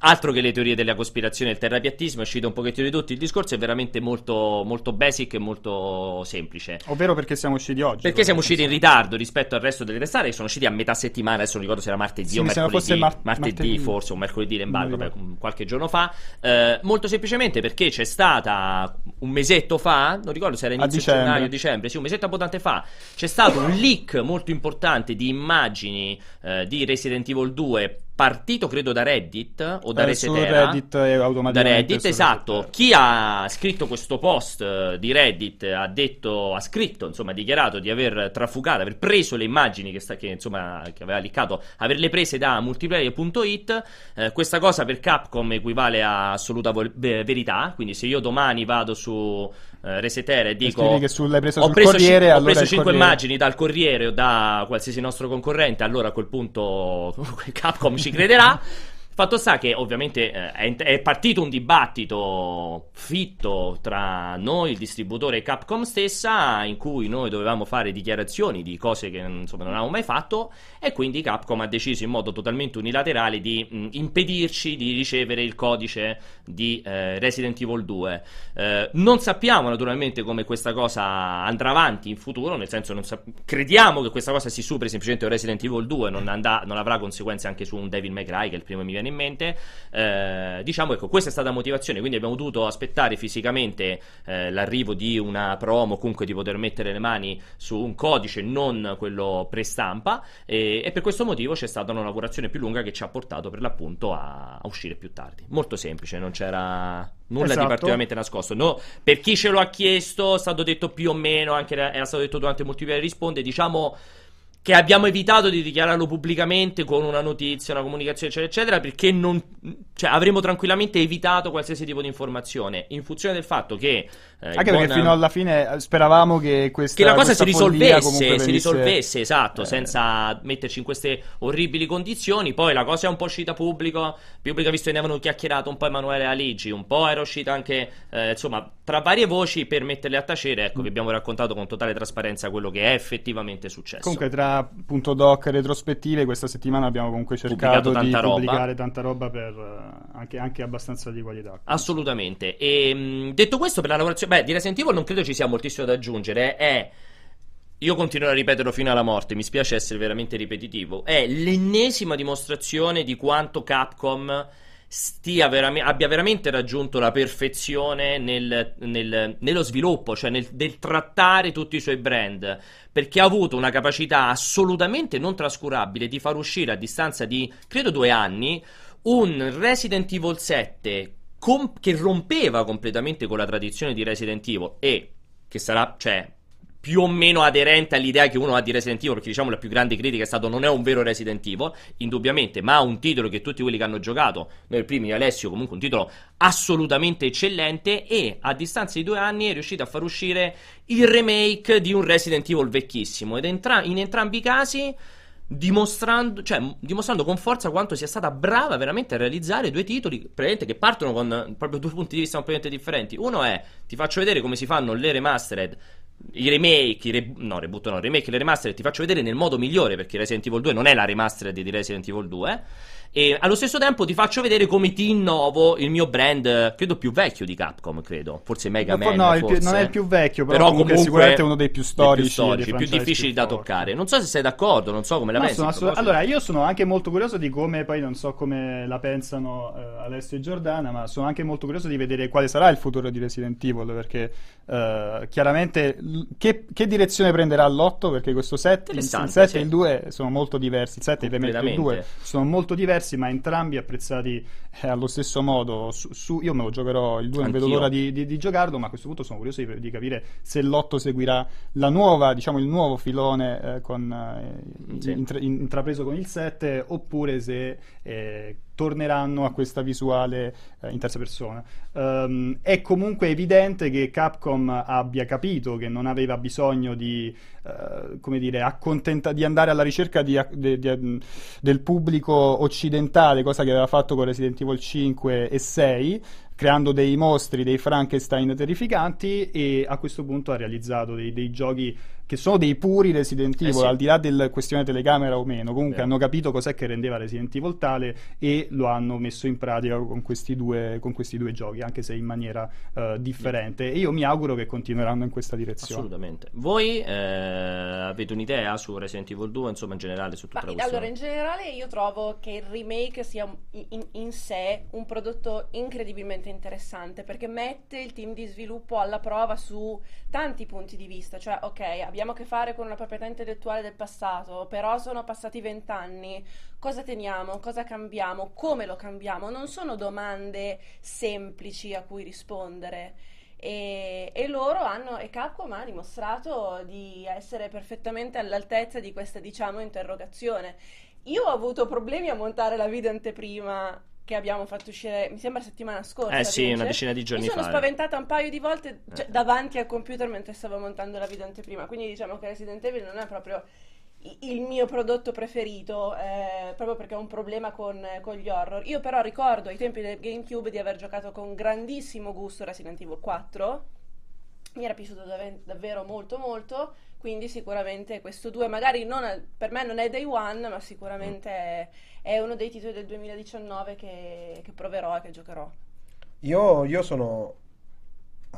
altro che le teorie della cospirazione e il terrapiattismo, è uscito un pochettino di tutti, il discorso è veramente molto, molto basic e molto semplice. Ovvero perché siamo usciti oggi. Perché siamo usciti in ritardo rispetto al resto delle testate, che sono usciti a metà settimana, adesso non ricordo se era martedì sì, o mercoledì, mar- martedì, martedì, forse, o mercoledì l'embargo, beh, qualche giorno fa, eh, molto semplicemente perché c'è stata un mesetto fa, non ricordo se era inizio gennaio o dicembre, sì, un mesetto abbondante fa, c'è stato un leak molto importante di immagini eh, di Resident Evil 2 partito credo da Reddit o da eh, Resetera Reddit e automaticamente da Reddit esatto Reddit. chi ha scritto questo post eh, di Reddit ha detto ha scritto insomma ha dichiarato di aver trafugato aver preso le immagini che, sta, che insomma che aveva liccato averle prese da multiplayer.it eh, questa cosa per Capcom equivale a assoluta vo- verità. Quindi se io domani vado su eh, Resetera e dico che su, l'hai preso ho preso, Corriere, c- allora ho preso 5 immagini dal Corriere o da qualsiasi nostro concorrente allora a quel punto Capcom ci crederà. Fatto sta che ovviamente eh, è, è, partito un dibattito fitto tra noi, il distributore e Capcom stessa, in cui noi dovevamo fare dichiarazioni di cose che insomma, non avevamo mai fatto e quindi Capcom ha deciso in modo totalmente unilaterale di mh, impedirci di ricevere il codice di eh, Resident Evil 2. Eh, non sappiamo naturalmente come questa cosa andrà avanti in futuro, nel senso sa- crediamo che questa cosa si superi semplicemente Resident Evil 2, non, andà, non avrà conseguenze anche su un Devil May Cry che è il primo che mi viene viene in mente. Eh, diciamo, ecco, questa è stata la motivazione, quindi abbiamo dovuto aspettare fisicamente eh, l'arrivo di una promo, comunque di poter mettere le mani su un codice, non quello prestampa, e, e per questo motivo c'è stata una lavorazione più lunga che ci ha portato per l'appunto a, a uscire più tardi. Molto semplice, non c'era nulla esatto. di particolarmente nascosto. No, per chi ce lo ha chiesto, è stato detto più o meno, anche era stato detto durante Multiplayer Risponde, diciamo che abbiamo evitato di dichiararlo pubblicamente con una notizia, una comunicazione, eccetera, eccetera, perché non, cioè, avremmo tranquillamente evitato qualsiasi tipo di informazione, in funzione del fatto che... Eh, Anche perché fino alla fine speravamo che questa Che la cosa si risolvesse, si risolvesse, esatto, eh. senza metterci in queste orribili condizioni, poi la cosa è un po' uscita pubblico, pubblica visto che ne avevano chiacchierato un po' Emanuele Aligi, un po' era uscita anche, eh, insomma, tra varie voci per metterle a tacere, ecco, mm. vi abbiamo raccontato con totale trasparenza quello che è effettivamente successo. Comunque tra doc retrospettive questa settimana abbiamo comunque cercato di roba. pubblicare tanta roba per uh, anche, anche, abbastanza di qualità assolutamente e mh, detto questo per la lavorazione beh di Resident Evil non credo ci sia moltissimo da aggiungere è io continuo a ripeterlo fino alla morte, mi spiace essere veramente ripetitivo. È l'ennesima dimostrazione di quanto Capcom veram- abbia veramente raggiunto la perfezione nel, nel, nello sviluppo, cioè nel, nel, trattare tutti i suoi brand, perché ha avuto una capacità assolutamente non trascurabile di far uscire a distanza di, credo, due anni, un Resident Evil 7 com- che rompeva completamente con la tradizione di Resident Evil e che sarà, cioè, più o meno aderente all'idea che uno ha di Resident Evil, perché diciamo la più grande critica è stato non è un vero Resident Evil, indubbiamente, ma un titolo che tutti quelli che hanno giocato, nel primo di Alessio, comunque un titolo assolutamente eccellente e a distanza di due anni è riuscito a far uscire il remake di un Resident Evil vecchissimo ed entra- in entrambi i casi dimostrando, cioè, dimostrando con forza quanto sia stata brava veramente a realizzare due titoli che partono con proprio due punti di vista completamente differenti. Uno è ti faccio vedere come si fanno le remastered i remake, i re- no, reboot no, remake, le remastered ti faccio vedere nel modo migliore perché Resident Evil 2 non è la remastered di Resident Evil 2 e allo stesso tempo ti faccio vedere come ti innovo il mio brand, credo più vecchio di Capcom, credo. Forse Mega Man. No, forse. Non è il più vecchio, però, però comunque, comunque sicuramente è uno dei più storici, più, storici, più difficili più da toccare. Non so se sei d'accordo, non so come la no, pensi. Assolut- allora, io sono anche molto curioso di come, poi non so come la pensano uh, Alessio e Giordana, ma sono anche molto curioso di vedere quale sarà il futuro di Resident Evil, perché uh, chiaramente che, che, direzione prenderà l'8? Perché questo set, il, il 7 sì. e il 2 sono molto diversi, il 7 e il 2 sono molto diversi, ma entrambi apprezzati eh, allo stesso modo. Su, su, io me lo giocherò il 2, non vedo l'ora di, di, di, giocarlo, ma a questo punto sono curioso di, di, capire se l'8 seguirà la nuova, diciamo, il nuovo filone eh, con, eh, sì. intra, intrapreso con il 7 oppure se eh, torneranno a questa visuale eh, in terza persona. Um, è comunque evidente che Capcom abbia capito che non aveva bisogno di, uh, come dire, accontenta- di andare alla ricerca di, di, di, del pubblico occidentale, cosa che aveva fatto con Resident Evil 5 e 6, creando dei mostri, dei Frankenstein terrificanti e a questo punto ha realizzato dei, dei giochi che sono dei puri Resident Evil, eh sì. al di là della questione telecamera o meno, comunque Beh. hanno capito cos'è che rendeva Resident Evil tale e lo hanno messo in pratica con questi due, con questi due giochi, anche se in maniera uh, differente. E io mi auguro che continueranno in questa direzione. Assolutamente. Voi eh, avete un'idea su Resident Evil 2, insomma in generale su tutta Ma, la questione? Allora, in generale io trovo che il remake sia in, in sé un prodotto incredibilmente interessante perché mette il team di sviluppo alla prova su tanti punti di vista, cioè ok, abbiamo a che fare con una proprietà intellettuale del passato, però sono passati vent'anni, cosa teniamo, cosa cambiamo, come lo cambiamo? Non sono domande semplici a cui rispondere. E, e, loro hanno, e Capcom ha dimostrato di essere perfettamente all'altezza di questa, diciamo, interrogazione. Io ho avuto problemi a montare la video anteprima che abbiamo fatto uscire, mi sembra settimana scorsa. Eh sì, una decina di giorni fa. Mi sono spaventata un paio di volte cioè, eh. davanti al computer mentre stavo montando la video anteprima. Quindi diciamo che Resident Evil non è proprio il mio prodotto preferito, eh, proprio perché ho un problema con, con, gli horror. Io però ricordo ai tempi del GameCube di aver giocato con grandissimo gusto Resident Evil 4. Mi era piaciuto dav- davvero molto molto quindi sicuramente questo 2 magari non, per me non è day one, ma sicuramente è, è uno dei titoli del 2019 che, che proverò e che giocherò. Io, io sono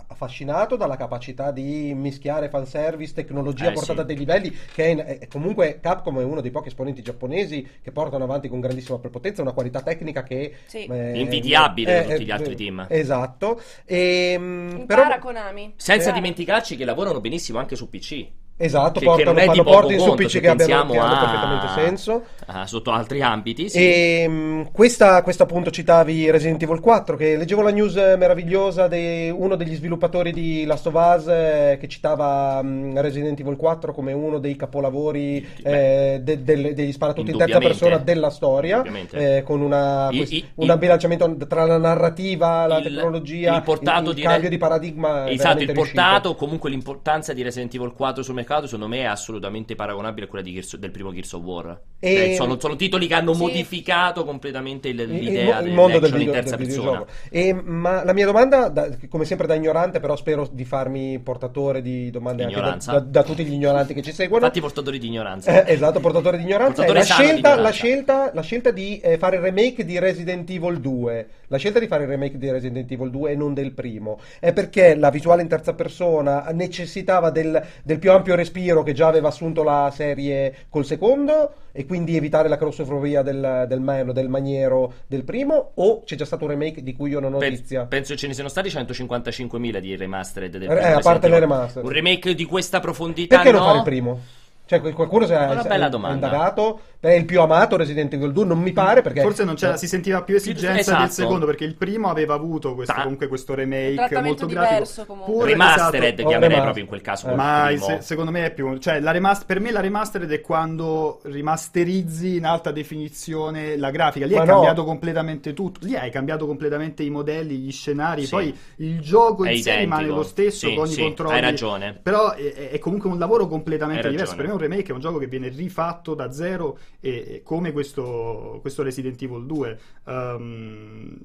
affascinato dalla capacità di mischiare fanservice, tecnologia eh, portata sì. a dei livelli che è, è, comunque Capcom è uno dei pochi esponenti giapponesi che portano avanti con grandissima prepotenza una qualità tecnica che sì. è invidiabile da tutti gli altri team. Esatto. E, ehm, però, Konami. Senza dimenticarci che lavorano benissimo anche su PC. Esatto, che, portano, che fanno porti su PC che abbiano, che hanno perfettamente senso. A, sotto altri ambiti, sì. E um, questa, questo appunto citavi Resident Evil 4, che leggevo la news meravigliosa di uno degli sviluppatori di Last of Us eh, che citava um, Resident Evil 4 come uno dei capolavori eh, de, de, degli sparatutti in terza persona della storia, eh, con una, I, i, un bilanciamento tra la narrativa, la il, tecnologia, il, il, il cambio di paradigma. Esatto, il portato, riuscito. comunque l'importanza di Resident Evil 4 sul mercato mercato, secondo me, è assolutamente paragonabile a quella Gears, del primo Gears of War. E... Cioè, sono, sono, titoli che hanno sì. modificato completamente il, l'idea il, il mondo del video, in terza del persona. E, ma la mia domanda, da, come sempre da ignorante, però spero di farmi portatore di domande anche da, da, da, tutti gli ignoranti che ci seguono. Infatti, portatori di ignoranza. Eh, esatto, portatori di ignoranza. Portatore la, scelta, di la, scelta, la scelta di eh, fare il remake di Resident Evil 2. La scelta di fare il remake di Resident Evil 2 e non del primo è perché la visuale in terza persona necessitava del, del più ampio respiro che già aveva assunto la serie col secondo e quindi evitare la crossofobia del, del, man, del maniero del primo o c'è già stato un remake di cui io non ho notizia? Penso ce ne siano stati 155.000 di remastered del primo. Eh, a parte le remastered. Un remake di questa profondità Perché no? non fare il primo? Cioè, qualcuno si è, bella domanda. indagato. È il più amato Resident Evil 2, non mi pare perché... Forse non c'era, si sentiva più esigenza esatto. del secondo, perché il primo aveva avuto questo, comunque questo remake molto grafico. Pure, Remastered esatto, chiamerei proprio in quel caso. Eh. Ma se, secondo me è più... Cioè, remaster, per me la remastered è quando rimasterizzi in alta definizione la grafica. Lì Ma hai no. cambiato completamente tutto. Lì hai cambiato completamente i modelli, gli scenari. Sì. Poi il gioco è in sé rimane lo stesso sì, con sì, i controlli. Hai ragione. Però è, è comunque un lavoro completamente diverso. Per me un remake è un gioco che viene rifatto da zero e, e come questo, questo, Resident Evil 2. Um, ehm,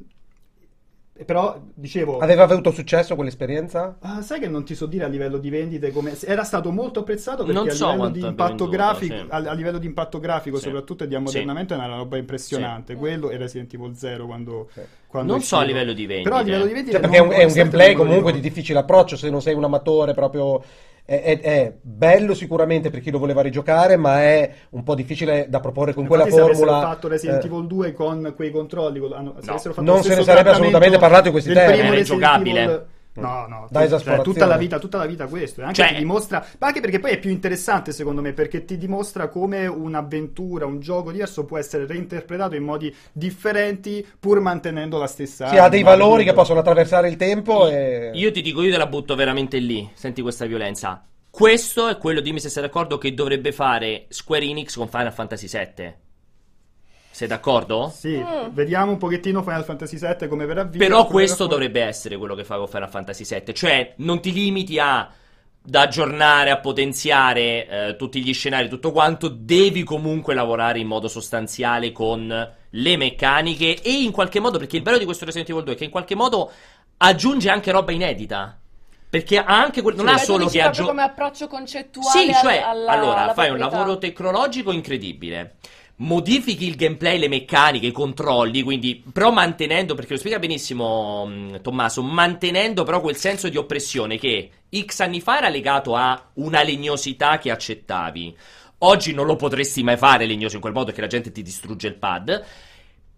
però dicevo aveva avuto successo quell'esperienza? Uh, sai che non ti so dire a livello di vendite come era stato molto apprezzato perché a, livello di impatto grafico, sì. a, a, livello di impatto grafico sì. soprattutto e di ammodernamento sì. è una roba impressionante quello e Resident Evil 0 quando, quando non so a livello di vendite però a livello di vendite cioè, perché è un, è un gameplay comunque di difficile approccio se non sei un amatore proprio è, è, è, bello sicuramente per chi lo voleva rigiocare, ma è un po' difficile da proporre con Infatti, quella formula. Se fatto Resident eh, Evil 2 con quei controlli, con, no. se non se ne sarebbe assolutamente parlato in questi termini. Era ingiocabile. No, no, da cioè, tutta la vita, tutta la vita questo. Anche cioè, dimostra, ma anche perché poi è più interessante secondo me, perché ti dimostra come un'avventura, un gioco diverso può essere reinterpretato in modi differenti pur mantenendo la stessa. Sì, ha dei valori che possono attraversare il tempo. Io, e... io ti dico, io te la butto veramente lì. Senti questa violenza. Questo è quello, dimmi se sei d'accordo, che dovrebbe fare Square Enix con Final Fantasy VII. Sei d'accordo? Sì, mm. vediamo un pochettino Final Fantasy VII come verrà via. Però questo dovrebbe essere quello che fa con Final Fantasy VII. Cioè, non ti limiti a da aggiornare, a potenziare eh, tutti gli scenari, tutto quanto, devi comunque lavorare in modo sostanziale con le meccaniche e in qualche modo, perché il bello di questo Resident Evil 2 è che in qualche modo aggiunge anche roba inedita. Perché ha anche que- non sì, ha solo che aggiunge come approccio concettuale Sì, cioè, alla, allora, alla fai un lavoro tecnologico incredibile. Modifichi il gameplay, le meccaniche, i controlli, quindi però mantenendo, perché lo spiega benissimo um, Tommaso, mantenendo però quel senso di oppressione che X anni fa era legato a una legnosità che accettavi. Oggi non lo potresti mai fare legnoso in quel modo che la gente ti distrugge il pad.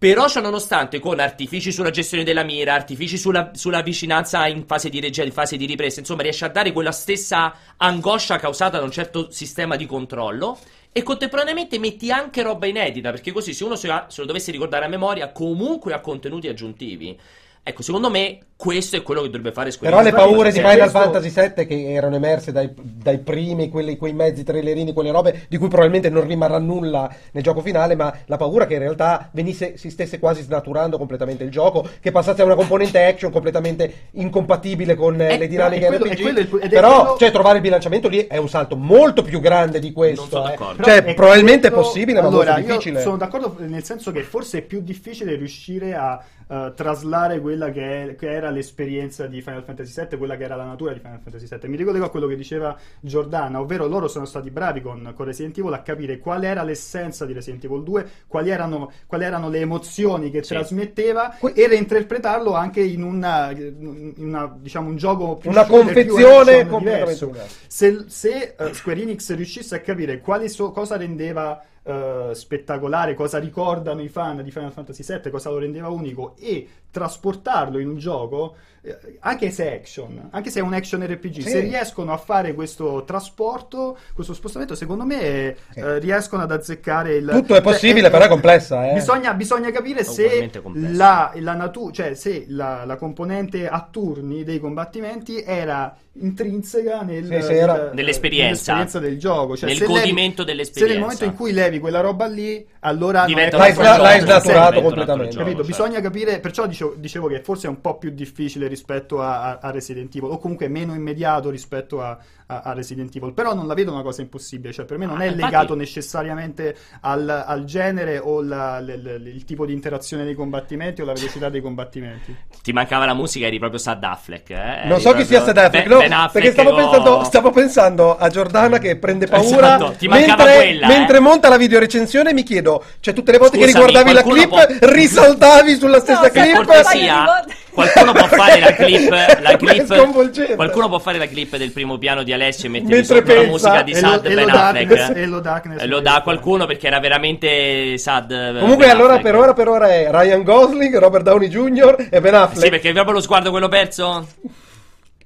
Però, nonostante, con artifici sulla gestione della mira, artifici sulla, sulla, vicinanza in fase di regia, in fase di ripresa, insomma, riesce a dare quella stessa angoscia causata da un certo sistema di controllo. E contemporaneamente metti anche roba inedita, perché così se uno se lo dovesse ricordare a memoria, comunque ha contenuti aggiuntivi. Ecco, secondo me questo è quello che dovrebbe fare Square Però le paure di Final questo... Fantasy VII che erano emerse dai, dai primi, quelli, quei mezzi trailerini, quelle robe di cui probabilmente non rimarrà nulla nel gioco finale, ma la paura che in realtà venisse, si stesse quasi snaturando completamente il gioco, che passasse a una componente action completamente incompatibile con è, le dinamiche quello, RPG. Quello, Però, quello... cioè, trovare il bilanciamento lì è un salto molto più grande di questo. Eh. Cioè, è probabilmente è possibile, ma allora, molto difficile. sono d'accordo nel senso che forse è più difficile riuscire a uh, traslare quella che, è, che era era l'esperienza di Final Fantasy VII, quella che era la natura di Final Fantasy VII. Mi ricollego a quello che diceva Giordana, ovvero loro sono stati bravi con, con Resident Evil a capire qual era l'essenza di Resident Evil 2, quali erano, quali erano le emozioni che sì. trasmetteva e reinterpretarlo anche in, una, in una, diciamo, un gioco più una confezione completamente diversa. Se, se uh, Square Enix riuscisse a capire so, cosa rendeva uh, spettacolare, cosa ricordano i fan di Final Fantasy VII, cosa lo rendeva unico e trasportarlo in un gioco, eh, anche se è action, anche se è un action RPG, sì. se riescono a fare questo trasporto, questo spostamento, secondo me sì. eh, riescono ad azzeccare il... Tutto è possibile, cioè, però è complessa. Eh. Bisogna, bisogna, capire se la, la, natu- cioè, se la, la componente a turni dei combattimenti era intrinseca nel, sì, sì, nel, nell'esperienza. nell'esperienza. del gioco. Cioè, nel godimento levi, dell'esperienza. Se nel momento in cui levi quella roba lì, allora Diventa l'hai, l'hai snaturato completamente. Capito? Cioè. Bisogna capire, perciò dicevo, dicevo, che forse è un po' più difficile rispetto a, a, Resident Evil, o comunque meno immediato rispetto a, a, Resident Evil. Però non la vedo una cosa impossibile, cioè per me non ah, è infatti... legato necessariamente al, al genere o la, l, l, il tipo di interazione dei combattimenti o la velocità dei combattimenti. Ti mancava la musica, eri proprio Sad Affleck. Eh? Non so chi sia Sad Affleck, no, perché stavo, o... pensando, stavo, pensando, a Giordana che prende paura esatto, mentre, quella, mentre eh? monta la videorecensione. Mi chiedo, cioè tutte le volte Scusami, che riguardavi la clip, può... risaltavi sulla stessa no, clip. Cortesia, qualcuno può fare la clip, la clip qualcuno può fare la clip del primo piano di Alessio e mettere sotto la musica di Sad Ben Affleck. e lo Darkness lo dà a qualcuno perché era veramente Sad comunque allora per ora per ora è Ryan Gosling Robert Downey Jr. e Ben Affleck sì perché proprio lo sguardo quello perso?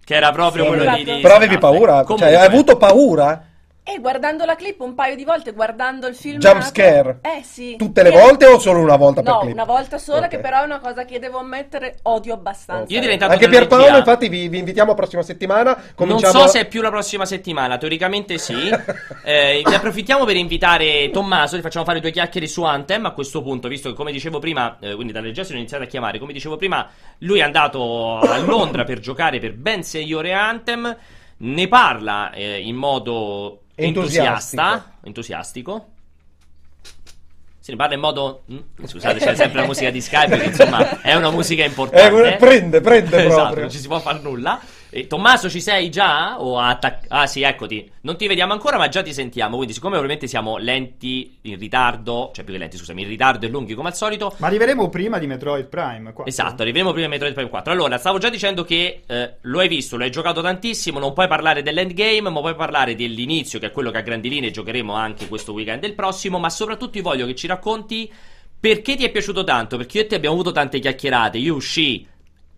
Che era proprio sì, quello esatto. di, di però avevi paura Comunque. cioè hai avuto paura e guardando la clip un paio di volte, guardando il film. Jump scare? Eh sì. Tutte le volte o solo una volta no, per clip? una volta sola, okay. che però è una cosa che devo ammettere odio abbastanza. Io direi Anche Pierpaolo, infatti, vi, vi, invitiamo la prossima settimana. Cominciamo... Non so se è più la prossima settimana, teoricamente sì. eh, ne approfittiamo per invitare Tommaso, gli facciamo fare due chiacchiere su Anthem a questo punto, visto che come dicevo prima, eh, quindi dalle regia sono iniziato a chiamare, come dicevo prima, lui è andato a Londra per giocare per ben 6 ore Anthem, ne parla eh, in modo entusiasta, entusiastico. Se ne parla in modo. Mm, scusate, c'è sempre la musica di Skype, che insomma è una musica importante. Eh, prende, prende esatto, proprio. non ci si può fare nulla. E, Tommaso, ci sei già? O attac- ah, sì, eccoti. Non ti vediamo ancora, ma già ti sentiamo. Quindi, siccome ovviamente siamo lenti, in ritardo, cioè più che lenti, scusami, in ritardo e lunghi come al solito. Ma arriveremo prima di Metroid Prime 4. Esatto, arriveremo prima di Metroid Prime 4. Allora, stavo già dicendo che eh, lo hai visto, lo hai giocato tantissimo. Non puoi parlare dell'endgame, ma puoi parlare dell'inizio, che è quello che a grandi linee giocheremo anche questo weekend del prossimo. Ma soprattutto, io voglio che ci racconti perché ti è piaciuto tanto. Perché io e te abbiamo avuto tante chiacchierate. Io uscii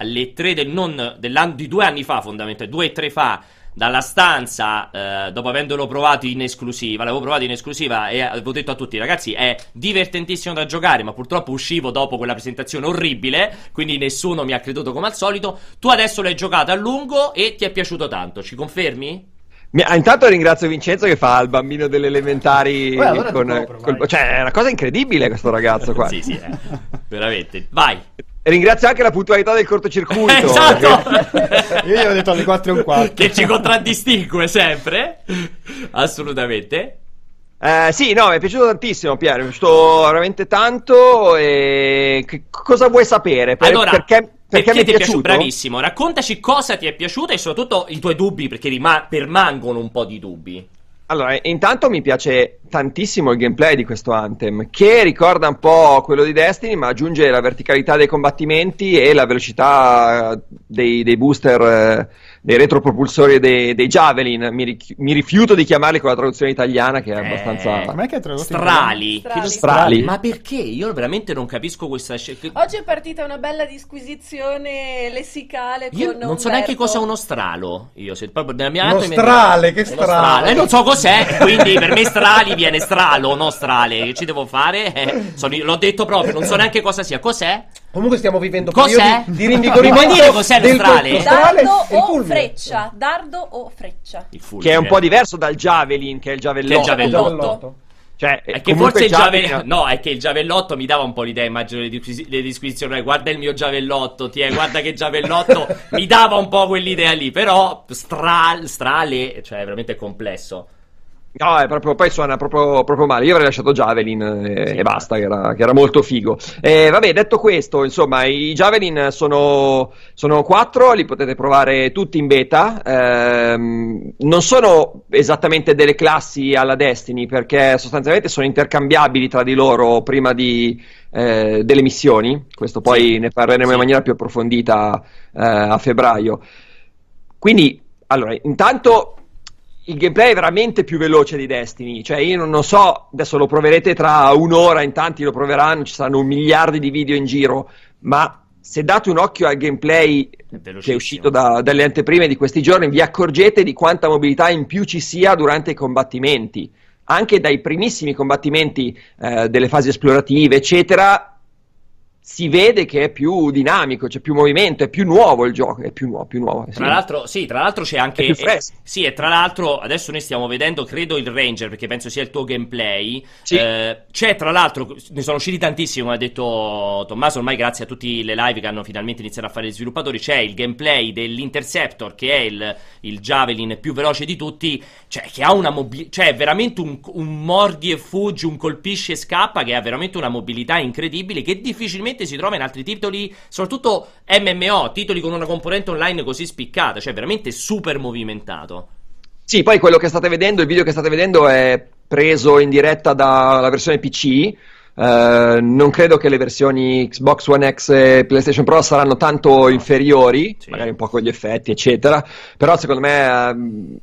alle 3 del non, di due anni fa, fondamentalmente, due e tre fa, dalla stanza, eh, dopo avendolo provato in esclusiva, l'avevo provato in esclusiva e avevo detto a tutti, ragazzi, è divertentissimo da giocare, ma purtroppo uscivo dopo quella presentazione orribile, quindi nessuno mi ha creduto come al solito. Tu adesso l'hai giocato a lungo e ti è piaciuto tanto, ci confermi? Mi, ah, intanto ringrazio Vincenzo che fa il bambino delle elementari Beh, allora con, col, cioè è una cosa incredibile questo ragazzo qua. sì, sì, eh. veramente. Vai. Ringrazio anche la puntualità del cortocircuito. esatto! Io gli ho detto alle 4 e un quarto. Che ci contraddistingue sempre. Assolutamente. Eh, sì, no, mi è piaciuto tantissimo, Piero. Mi è piaciuto veramente tanto. E... Che cosa vuoi sapere? Per, allora, perché, perché, perché mi è piaciuto? piaciuto? Bravissimo. Raccontaci cosa ti è piaciuto e soprattutto i tuoi dubbi, perché rima- permangono un po' di dubbi. Allora, intanto mi piace tantissimo il gameplay di questo Anthem, che ricorda un po' quello di Destiny, ma aggiunge la verticalità dei combattimenti e la velocità dei, dei booster. Eh, dei retropropulsori dei, dei Javelin. Mi, ri- mi, rifiuto di chiamarli con la traduzione italiana, che è abbastanza. Eh, che è strali. strali. strali. Ma perché? Io veramente non capisco questa scelta. Oggi è partita una bella disquisizione lessicale. Io non so neanche cosa è uno stralo. Io, se proprio nella mia uno strale, che strale. strale. Eh, non so cos'è, quindi per me strali viene stralo, non strale. Che ci devo fare? Eh, sono, l'ho detto proprio, non so neanche cosa sia. Cos'è? Comunque stiamo vivendo cos'è? di rinvigorimento. Puoi dire cos'è lo strale? Dardo o freccia? Dardo o freccia? Che è un po' diverso dal javelin, che è il javellotto. Che è il javellotto. Cioè, è che forse il javellotto. No, è che il javellotto mi dava un po' l'idea. Immagino le, disquis- le disquisizioni. Guarda il mio javellotto, ti è, guarda che javellotto. mi dava un po' quell'idea lì. Però, stra- strale, cioè, è veramente complesso. No, è proprio, poi suona proprio, proprio, male. Io avrei lasciato Javelin e, sì, e basta, che era, che era, molto figo. E vabbè, detto questo, insomma, i Javelin sono, sono quattro, li potete provare tutti in beta. Ehm, non sono esattamente delle classi alla Destiny, perché sostanzialmente sono intercambiabili tra di loro prima di, eh, delle missioni. Questo poi sì. ne parleremo sì. in maniera più approfondita eh, a febbraio. Quindi, allora, intanto il gameplay è veramente più veloce di Destiny. Cioè, io non, so, adesso lo proverete tra un'ora, in tanti lo proveranno, ci saranno un miliardo di video in giro, ma se date un occhio al gameplay che è uscito da, dalle anteprime di questi giorni, vi accorgete di quanta mobilità in più ci sia durante i combattimenti. Anche dai primissimi combattimenti eh, delle fasi esplorative, eccetera, si vede che è più dinamico, c'è più movimento, è più nuovo il gioco, è più nuovo, più nuovo sì. Tra l'altro, sì, tra l'altro c'è anche... È. Eh, sì, e tra l'altro adesso noi stiamo vedendo, credo, il Ranger, perché penso sia il tuo gameplay. Sì. Eh, c'è tra l'altro, ne sono usciti tantissimi, come ha detto Tommaso, ormai grazie a tutte le live che hanno finalmente iniziato a fare gli sviluppatori, c'è il gameplay dell'Interceptor, che è il, il Javelin più veloce di tutti, cioè che ha una mobilità, cioè veramente un, un mordi e fuggi, un colpisce e scappa, che ha veramente una mobilità incredibile, che difficilmente si trova in altri titoli, soprattutto MMO, titoli con una componente online così spiccata, cioè veramente super movimentato. Sì, poi quello che state vedendo, il video che state vedendo è preso in diretta dalla versione PC. Uh, eh, non credo che le versioni Xbox One X e PlayStation Pro saranno tanto inferiori, sì. magari un po' con gli effetti, eccetera. Però secondo me uh,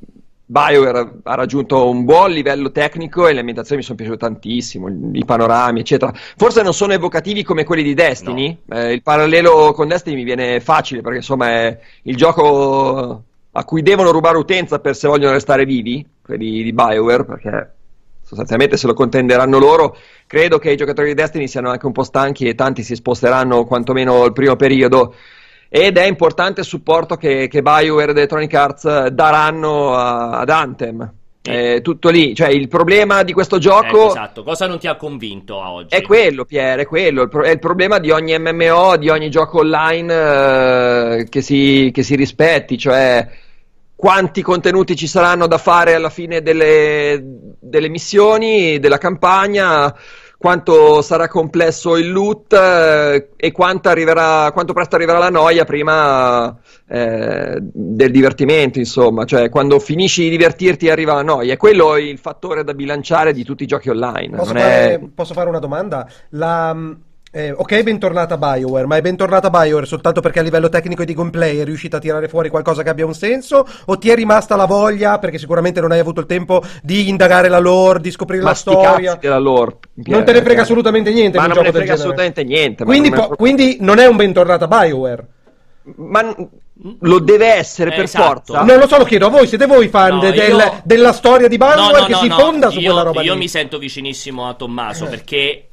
BioWare ha raggiunto un buon livello tecnico e le ambientazioni mi sono piaciute tantissimo, i panorami, eccetera. Forse non sono evocativi come quelli di Destiny. No. Eh, il parallelo con Destiny mi viene facile perché insomma è il gioco a cui devono rubare utenza per se vogliono restare vivi, quelli di BioWare, perché sostanzialmente se lo contenderanno loro. Credo che i giocatori di Destiny siano anche un po' stanchi e tanti si sposteranno quantomeno il primo periodo ed è importante il supporto che, che BioWare ed Electronic Arts daranno a, ad Anthem. È tutto lì, cioè il problema di questo gioco. Eh, esatto, cosa non ti ha convinto a oggi? È quello, Pier, è quello. Il pro- è il problema di ogni MMO, di ogni gioco online eh, che, si, che, si, rispetti, cioè quanti contenuti ci saranno da fare alla fine delle, delle missioni, della campagna quanto sarà complesso il loot eh, e quanto, arriverà, quanto presto arriverà la noia prima eh, del divertimento, insomma, cioè quando finisci di divertirti arriva la noia, e quello è il fattore da bilanciare di tutti i giochi online. Posso, fare, è... posso fare, una domanda? La, eh, ok, bentornata BioWare, ma è bentornata BioWare soltanto perché a livello tecnico e di gameplay è riuscita a tirare fuori qualcosa che abbia un senso? O ti è rimasta la voglia, perché sicuramente non hai avuto il tempo di indagare la lore, di scoprire ma la storia? della lore. Non te ne frega assolutamente niente. Ma non me ne frega assolutamente niente. Quindi, po- quindi non è un bentornata BioWare. Ma lo deve essere per esatto. forza. Non lo so, lo chiedo a voi. Siete voi fan no, del, io... della storia di BioWare no, no, che si fonda su io, quella roba? Io lì. mi sento vicinissimo a Tommaso eh. perché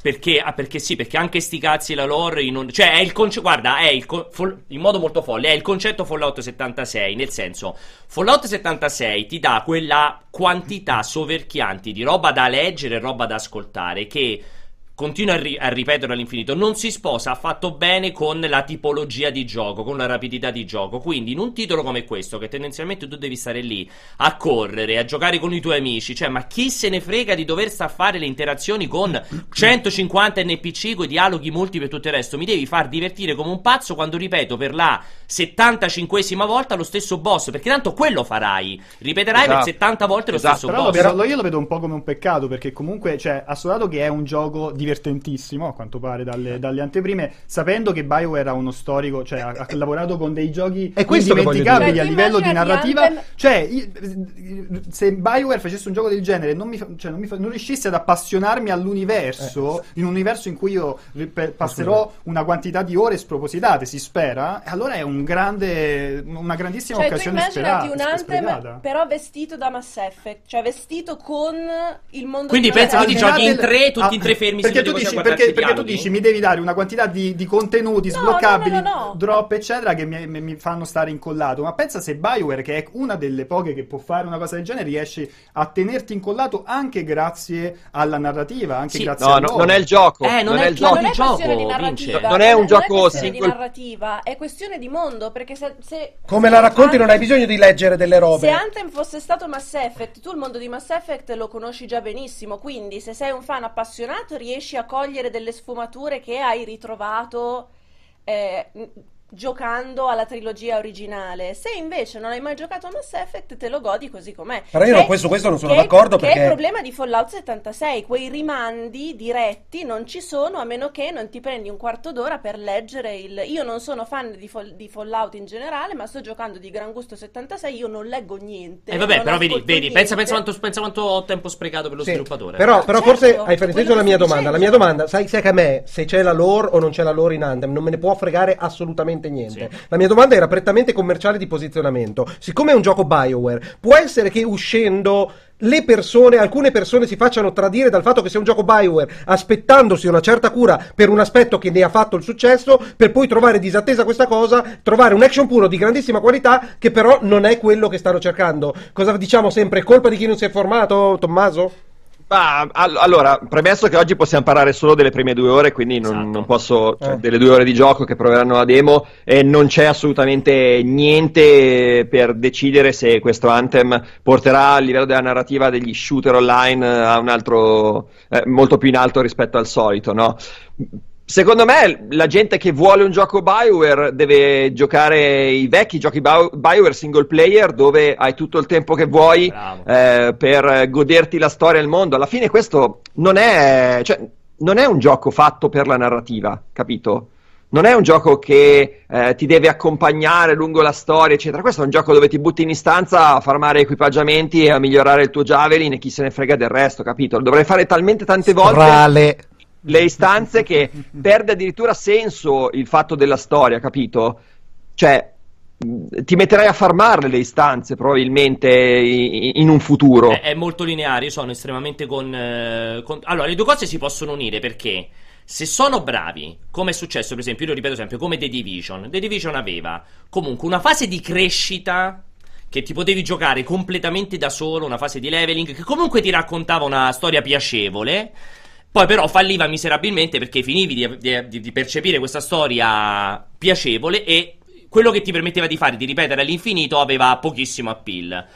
perché, ah, perché sì, perché anche sti cazzi la lore un, cioè è il concetto guarda, è il fol, in modo molto folle, è il concetto Fallout 76, nel senso Fallout 76 ti dà quella quantità soverchianti di roba da leggere e roba da ascoltare che continua a, ri- a, ripetere all'infinito, non si sposa affatto bene con la tipologia di gioco, con la rapidità di gioco. Quindi, in un titolo come questo, che tendenzialmente tu devi stare lì a correre, a giocare con i tuoi amici, cioè, ma chi se ne frega di dover sta a fare le interazioni con 150 NPC, con i dialoghi multipli e tutto il resto? Mi devi far divertire come un pazzo quando ripeto per la 75esima volta lo stesso boss, perché tanto quello farai. Ripeterai esatto. per 70 volte lo esatto. stesso Però boss. Però io lo vedo un po' come un peccato, perché comunque, cioè, assolato che è un gioco di divertentissimo, a quanto pare, dalle, dalle, anteprime, sapendo che BioWare ha uno storico, cioè ha, ha lavorato con dei giochi indimenticabili a livello di narrativa. Anthem... Cioè, se BioWare facesse un gioco del genere non, mi, cioè, non, mi, non riuscisse ad appassionarmi all'universo, eh. in un universo in cui io passerò una quantità di ore spropositate, si spera, allora è un grande, una grandissima cioè, occasione sperata. un Anthem, però vestito da Mass Effect, cioè vestito con il mondo Quindi pensa, quindi giochi in tre, tutti ah, in tre fermi perché perché, tu dici, perché, perché tu dici mi devi dare una quantità di, di contenuti no, sbloccabili, no, no, drop, eccetera, che mi, mi, fanno stare incollato. Ma pensa se Bioware, che è una delle poche che può fare una cosa del genere, riesce a tenerti incollato anche grazie alla narrativa, anche sì. grazie no, a no, non è il gioco. Eh, non, non, è, il gioco. Non è questione di narrativa. Non è un gioco è di narrativa, è questione di mondo. Perché se, se come la racconti, Anthem, non hai bisogno di leggere delle robe. Se Anthem fosse stato Mass Effect, tu il mondo di Mass Effect lo conosci già benissimo. Quindi, se sei un fan appassionato, riesci a cogliere delle sfumature che hai ritrovato. Eh, giocando alla trilogia originale. Se invece non hai mai giocato a Mass Effect, te lo godi così com'è. Però io che, non, su questo non sono che, d'accordo che perché... è il problema di Fallout 76. Quei rimandi diretti non ci sono a meno che non ti prendi un quarto d'ora per leggere il... Io non sono fan di, Fall... di Fallout in generale, ma sto giocando di Gran Gusto 76, io non leggo niente. E eh vabbè, però vedi, vedi pensa, pensa, quanto, pensa quanto ho tempo sprecato per lo sì, sviluppatore. Però, però certo, forse hai frainteso la mia domanda. La mia domanda, sai, sai che a me, se c'è la lore o non c'è la lore in Anthem, non me ne può fregare assolutamente niente. Sì. La mia domanda era prettamente commerciale di posizionamento. Siccome è un gioco BioWare, può essere che uscendo le persone, alcune persone si facciano tradire dal fatto che sia un gioco Bioware, aspettandosi una certa cura per un aspetto che ne ha fatto il successo, per poi trovare disattesa questa cosa, trovare un action puro di grandissima qualità, che però non è quello che stanno cercando. Cosa diciamo sempre? Colpa di chi non si è formato, Tommaso? Ah, allora, premesso che oggi possiamo parlare solo delle prime due ore, quindi non, esatto. non posso, cioè, eh. delle due ore di gioco che proveranno la demo, e non c'è assolutamente niente per decidere se questo Anthem porterà a livello della narrativa degli shooter online a un altro, eh, molto più in alto rispetto al solito, no? Secondo me la gente che vuole un gioco Bioware deve giocare i vecchi giochi Bioware single player dove hai tutto il tempo che vuoi eh, per goderti la storia e il mondo. Alla fine questo non è, cioè, non è un gioco fatto per la narrativa, capito? Non è un gioco che eh, ti deve accompagnare lungo la storia, eccetera. Questo è un gioco dove ti butti in istanza a farmare equipaggiamenti e a migliorare il tuo javelin e chi se ne frega del resto, capito? Lo dovrai fare talmente tante volte. Le istanze che perde addirittura senso il fatto della storia, capito? Cioè, ti metterai a farmarle le istanze probabilmente in un futuro. È, è molto lineare, io sono estremamente con, eh, con, Allora, le due cose si possono unire perché se sono bravi, come è successo per esempio, io lo ripeto sempre, come The Division, The Division aveva comunque una fase di crescita che ti potevi giocare completamente da solo, una fase di leveling che comunque ti raccontava una storia piacevole poi però falliva miserabilmente perché finivi di, di, di percepire questa storia piacevole e quello che ti permetteva di fare, di ripetere all'infinito, aveva pochissimo appeal.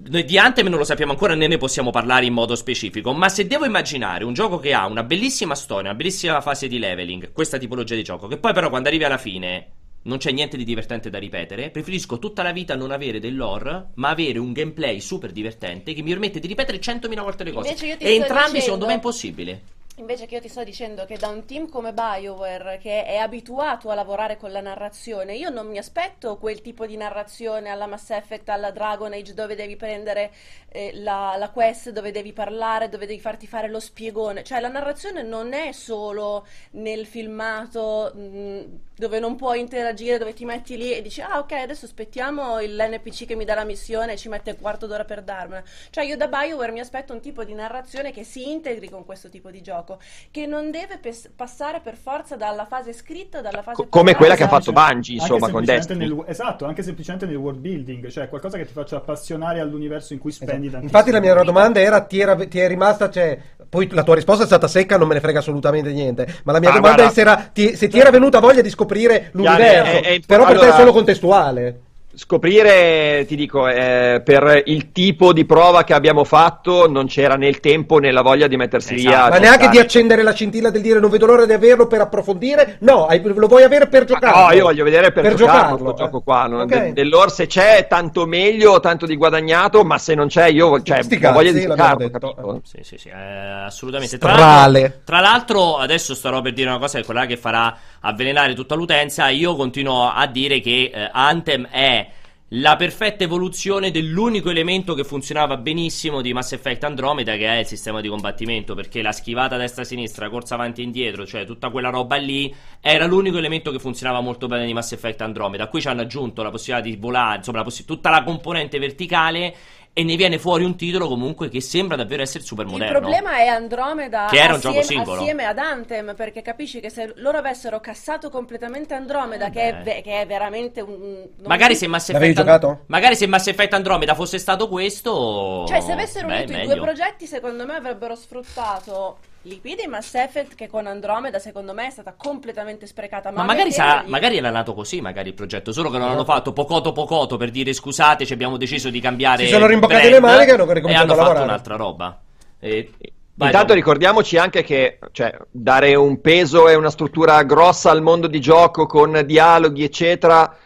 Noi di Anthem non lo sappiamo ancora né ne possiamo parlare in modo specifico, ma se devo immaginare un gioco che ha una bellissima storia, una bellissima fase di leveling, questa tipologia di gioco, che poi però quando arrivi alla fine non c'è niente di divertente da ripetere. Preferisco tutta la vita non avere del lore, ma avere un gameplay super divertente che mi permette di ripetere 100.000 volte le cose. E entrambi, dicendo... secondo me, è impossibile. Invece che io ti sto dicendo che da un team come BioWare, che è abituato a lavorare con la narrazione, io non mi aspetto quel tipo di narrazione alla Mass Effect, alla Dragon Age, dove devi prendere eh, la, la, quest, dove devi parlare, dove devi farti fare lo spiegone. Cioè la narrazione non è solo nel filmato mh, dove non puoi interagire, dove ti metti lì e dici ah ok adesso aspettiamo l'NPC che mi dà la missione e ci mette un quarto d'ora per darmela. Cioè io da BioWare mi aspetto un tipo di narrazione che si integri con questo tipo di gioco gioco che non deve pes- passare per forza dalla fase scritta dalla fase Co- come quella che ha fatto Bungie insomma con Destiny. nel, esatto anche semplicemente nel world building cioè qualcosa che ti faccia appassionare all'universo in cui spendi esatto. infatti la mia domanda era ti, era, ti è rimasta cioè poi la tua risposta è stata secca non me ne frega assolutamente niente ma la mia ah, domanda guarda, è se, era, ti, se ti era venuta voglia di scoprire l'universo è, è, è, però per allora, te è solo contestuale scoprire, ti dico, eh, per il tipo di prova che abbiamo fatto non c'era né il tempo né la voglia di mettersi esatto. via. Ma neanche di accendere la scintilla del dire non vedo l'ora di averlo per approfondire? No, hai, lo vuoi avere per giocare? No, io voglio vedere per, per giocarlo, giocarlo eh. gioco qua. Non, okay. Dell'or se c'è tanto meglio, tanto di guadagnato, ma se non c'è io cioè, ho voglia di giocarlo? Sì, sì, sì, eh, assolutamente. Tra l'altro, tra l'altro, adesso starò per dire una cosa che quella che farà avvelenare tutta l'utenza. Io continuo a dire che eh, Anthem è la perfetta evoluzione dell'unico elemento che funzionava benissimo di Mass Effect Andromeda, che è il sistema di combattimento, perché la schivata destra-sinistra, corsa avanti e indietro, cioè tutta quella roba lì, era l'unico elemento che funzionava molto bene di Mass Effect Andromeda. Qui ci hanno aggiunto la possibilità di volare, insomma, la poss- tutta la componente verticale e ne viene fuori un titolo comunque che sembra davvero essere super moderno. Il problema è Andromeda che era un assieme, gioco singolo. assieme ad Anthem, perché capisci che se loro avessero cassato completamente Andromeda, che è, che è, veramente un... Magari se, Mass Effect And... magari se Mass Effect Andromeda fosse stato questo... Cioè se avessero unito i due progetti secondo me avrebbero sfruttato Liquidi Mass Effect che con Andromeda secondo me è stata completamente sprecata. Ma, ma magari, gli... magari era nato così, magari il progetto, solo che non hanno fatto pocoto pocoto per dire scusate, ci abbiamo deciso di cambiare. Si sono rimboccati le maniche e hanno ricominciato e hanno a fatto lavorare. un'altra roba. E... Vai, Intanto vai. ricordiamoci anche che cioè, dare un peso e una struttura grossa al mondo di gioco con dialoghi, eccetera,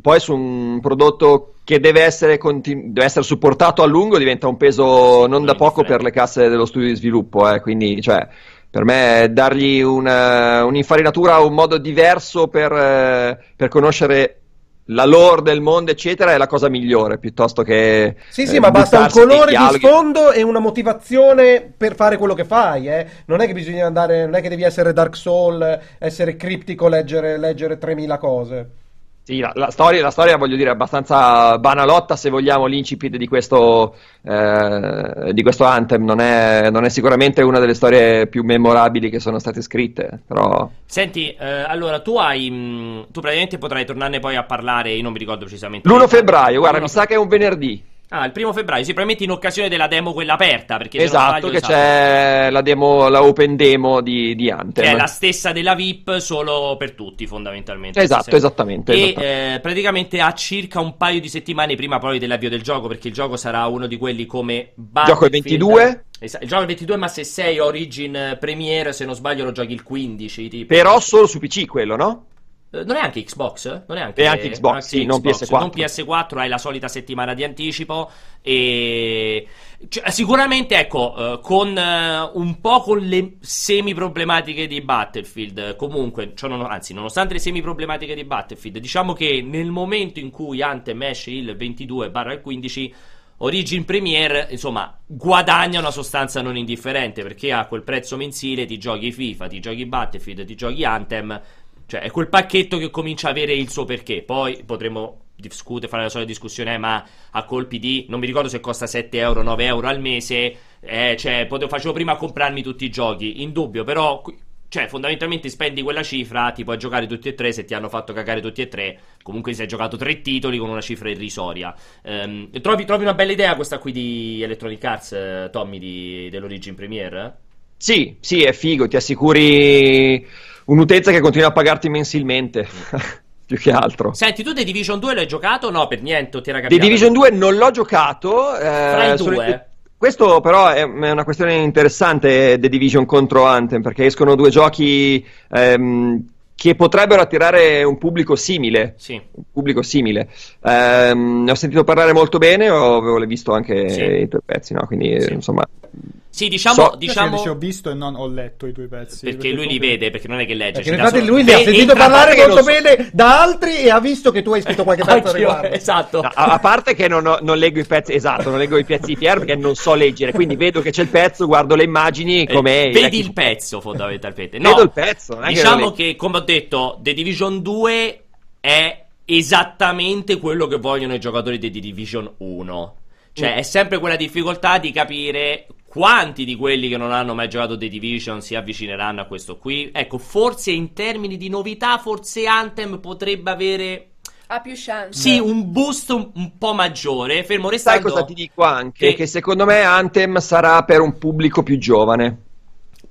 poi su un prodotto che deve essere, continu- deve essere, supportato a lungo diventa un peso non da poco per le casse dello studio di sviluppo. Eh. Quindi, cioè, per me, dargli una, un'infarinatura, un modo diverso per, eh, per conoscere la lore del mondo, eccetera, è la cosa migliore piuttosto che. Sì, sì, eh, ma basta un colore di sfondo e una motivazione per fare quello che fai. Eh. Non è che bisogna andare, non è che devi essere Dark Soul, essere criptico, leggere, leggere 3000 cose. Sì, la, la, storia, la, storia, voglio dire, è abbastanza banalotta se vogliamo l'incipit di questo, eh, di questo Anthem. Non è, non è, sicuramente una delle storie più memorabili che sono state scritte. Però... Senti, eh, allora tu hai. Mh, mm, tu praticamente potrai tornarne poi a parlare. Io non mi ricordo precisamente. L'1 febbraio, guarda, mi sa che è un venerdì. Ah, il primo febbraio, sì, probabilmente in occasione della demo quella aperta. Perché esatto, sbaglio, che esatto. c'è la, demo, la open demo di, di Anthem. Che è la stessa della VIP, solo per tutti, fondamentalmente. Esatto, esattamente. E esattamente. Eh, praticamente a circa un paio di settimane prima poi dell'avvio del gioco, perché il gioco sarà uno di quelli come. Gioco il 22. Il gioco è il 22, ma se sei Origin Premiere, se non sbaglio lo giochi il 15. Tipo. Però solo su PC quello, no? Eh, non è anche Xbox? Non è anche, è anche Xbox, anche sì, Xbox, non PS4. Non PS4, hai la solita settimana di anticipo e... Cioè, sicuramente, ecco, uh, con uh, un po' con le semi-problematiche di Battlefield, comunque, cioè non, anzi, nonostante le semi-problematiche di Battlefield, diciamo che nel momento in cui Anthem esce il 22 barra il 15... Origin Premier, insomma, guadagna una sostanza non indifferente perché a quel prezzo mensile ti giochi FIFA, ti giochi Battlefield, ti giochi Anthem cioè, è quel pacchetto che comincia a avere il suo perché. Poi potremo discutere, fare la solita discussione, eh, ma a colpi di. Non mi ricordo se costa 7 euro, 9 euro al mese. Eh, cioè, potevo, facevo prima a comprarmi tutti i giochi. In dubbio, però. Cioè, fondamentalmente spendi quella cifra, ti puoi giocare tutti e tre. Se ti hanno fatto cagare tutti e tre, comunque si è giocato tre titoli con una cifra irrisoria. Um, trovi, trovi, una bella idea questa qui di Electronic Arts, eh, Tommy, di, dell'Origin Premiere? Sì, sì, è figo. Ti assicuri un'utenza che continua a pagarti mensilmente. più che altro. Senti, tu The Division 2 l'hai giocato? No, per niente, ti era The Division 2 non l'ho giocato. Eh, Fra i due. Questo però è una questione interessante, The Division contro Anthem, perché escono due giochi ehm, che potrebbero attirare un pubblico simile. Sì. Un pubblico simile. Ehm, ne ho sentito parlare molto bene, ho, avevo visto anche sì. i tuoi pezzi, no? quindi sì. insomma sì, diciamo. So, diciamo... Ho visto e non ho letto i tuoi pezzi. Perché, perché lui li vede, perché non è che legge. Perché infatti lui li ha sentito parlare molto bene da altri e ha visto che tu hai scritto qualche pezzo a riguardo. Esatto. No, a, parte che non, ho, non, leggo i pezzi, esatto, non leggo i pezzi di Pierre perché non so leggere. Quindi vedo che c'è il pezzo, guardo le immagini eh, come. Eh, vedi il pezzo, fondamentalmente. No, vedo il pezzo. Diciamo che, che, come ho detto, The Division 2 è esattamente quello che vogliono i giocatori di The Division 1. Cioè, mm. è sempre quella difficoltà di capire quanti di quelli che non hanno mai giocato The Division si avvicineranno a questo qui? Ecco, forse in termini di novità, forse Anthem potrebbe avere ha più chance. Sì, un boost un, un, po' maggiore, fermo restando. Sai cosa ti dico anche? Che... che secondo me Anthem sarà per un pubblico più giovane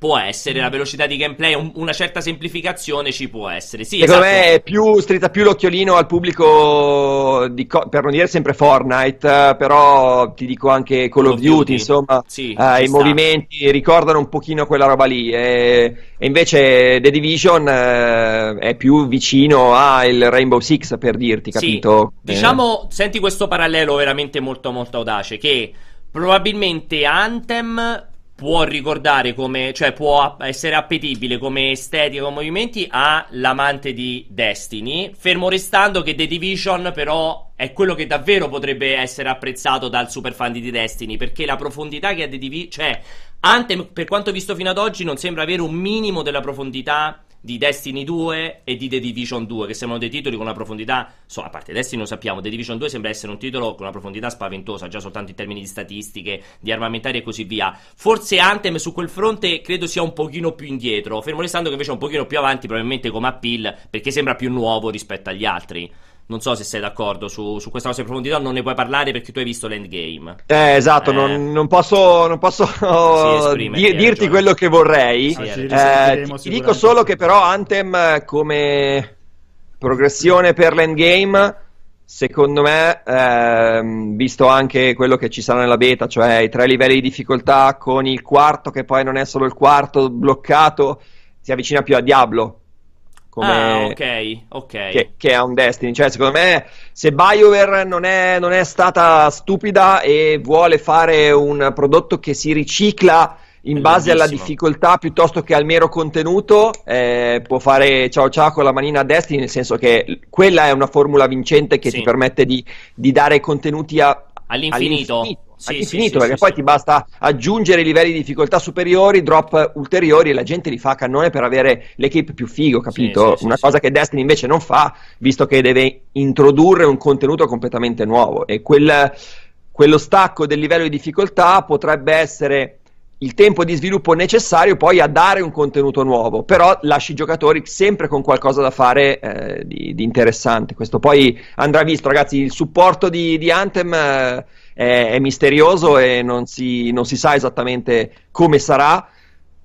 può essere la velocità di gameplay, un, una certa semplificazione ci può essere. Sì, Secondo esatto. me è più stretta più l'occhiolino al pubblico di, per non dire sempre Fortnite, però ti dico anche Call, Call of Duty, Duty. insomma, sì, eh, i sta. movimenti ricordano un pochino quella roba lì e, e invece The Division eh, è più vicino al Rainbow Six per dirti, capito? Sì. Diciamo, eh. senti questo parallelo veramente molto molto audace che probabilmente Anthem può ricordare come, cioè può essere appetibile come estetica o movimenti all'amante di Destiny, fermo restando che The Division però è quello che davvero potrebbe essere apprezzato dal super fan di Destiny, perché la profondità che ha The Division, cioè Anthem per quanto visto fino ad oggi non sembra avere un minimo della profondità di Destiny 2 e di The Division 2, che sembrano dei titoli con una profondità, so, a parte Destiny lo sappiamo, The Division 2 sembra essere un titolo con una profondità spaventosa, già soltanto in termini di statistiche, di armamentari e così via. Forse Anthem su quel fronte credo sia un pochino più indietro, fermo restando che invece è un pochino più avanti, probabilmente come appeal, perché sembra più nuovo rispetto agli altri. Non so se sei d'accordo su, su, questa cosa di profondità, non ne puoi parlare perché tu hai visto l'endgame. Eh, esatto, eh. Non, non, posso, non posso sì, di, dirti quello che vorrei. Sì, eh, ti, ti dico solo che però Anthem come progressione per l'endgame, secondo me, ehm, visto anche quello che ci sarà nella beta, cioè i tre livelli di difficoltà con il quarto che poi non è solo il quarto bloccato, si avvicina più a Diablo come ah, ok, ok. Che, che, è un Destiny. Cioè, secondo me, se BioWare non è, non è, stata stupida e vuole fare un prodotto che si ricicla in base alla difficoltà piuttosto che al mero contenuto, eh, può fare ciao ciao con la manina a Destiny, nel senso che quella è una formula vincente che sì. ti permette di, di dare contenuti a, all'infinito. all'infinito sì, all'infinito, sì, perché poi ti basta aggiungere livelli di difficoltà superiori, drop ulteriori e la gente li fa a cannone per avere l'equipe più figo, capito? Una cosa che Destiny invece non fa, visto che deve introdurre un contenuto completamente nuovo e quel, quello stacco del livello di difficoltà potrebbe essere il tempo di sviluppo necessario poi a dare un contenuto nuovo, però lasci i giocatori sempre con qualcosa da fare eh, di, di, interessante. Questo poi andrà visto, ragazzi. Il supporto di, di Anthem eh, è, è, misterioso e non si, non si sa esattamente come sarà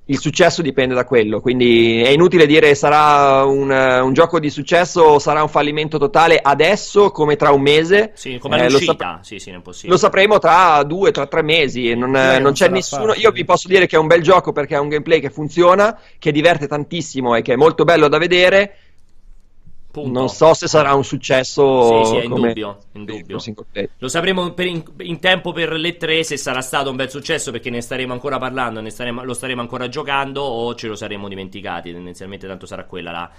il successo dipende da quello, quindi è inutile dire sarà un, un, gioco di successo o sarà un fallimento totale adesso come tra un mese. Sì, come eh, lo, sap- sì, sì, lo sapremo tra due, tra tre mesi e non, non, non c'è nessuno. Facile. Io vi posso dire che è un bel gioco perché è un gameplay che funziona, che diverte tantissimo e che è molto bello da vedere Punto. Non so se sarà un successo. Sì, sì, è in dubbio. In dubbio. Lo sapremo in, in, tempo per le tre se sarà stato un bel successo perché ne staremo ancora parlando, ne staremo, lo staremo ancora giocando o ce lo saremo dimenticati. Tendenzialmente tanto sarà quella la,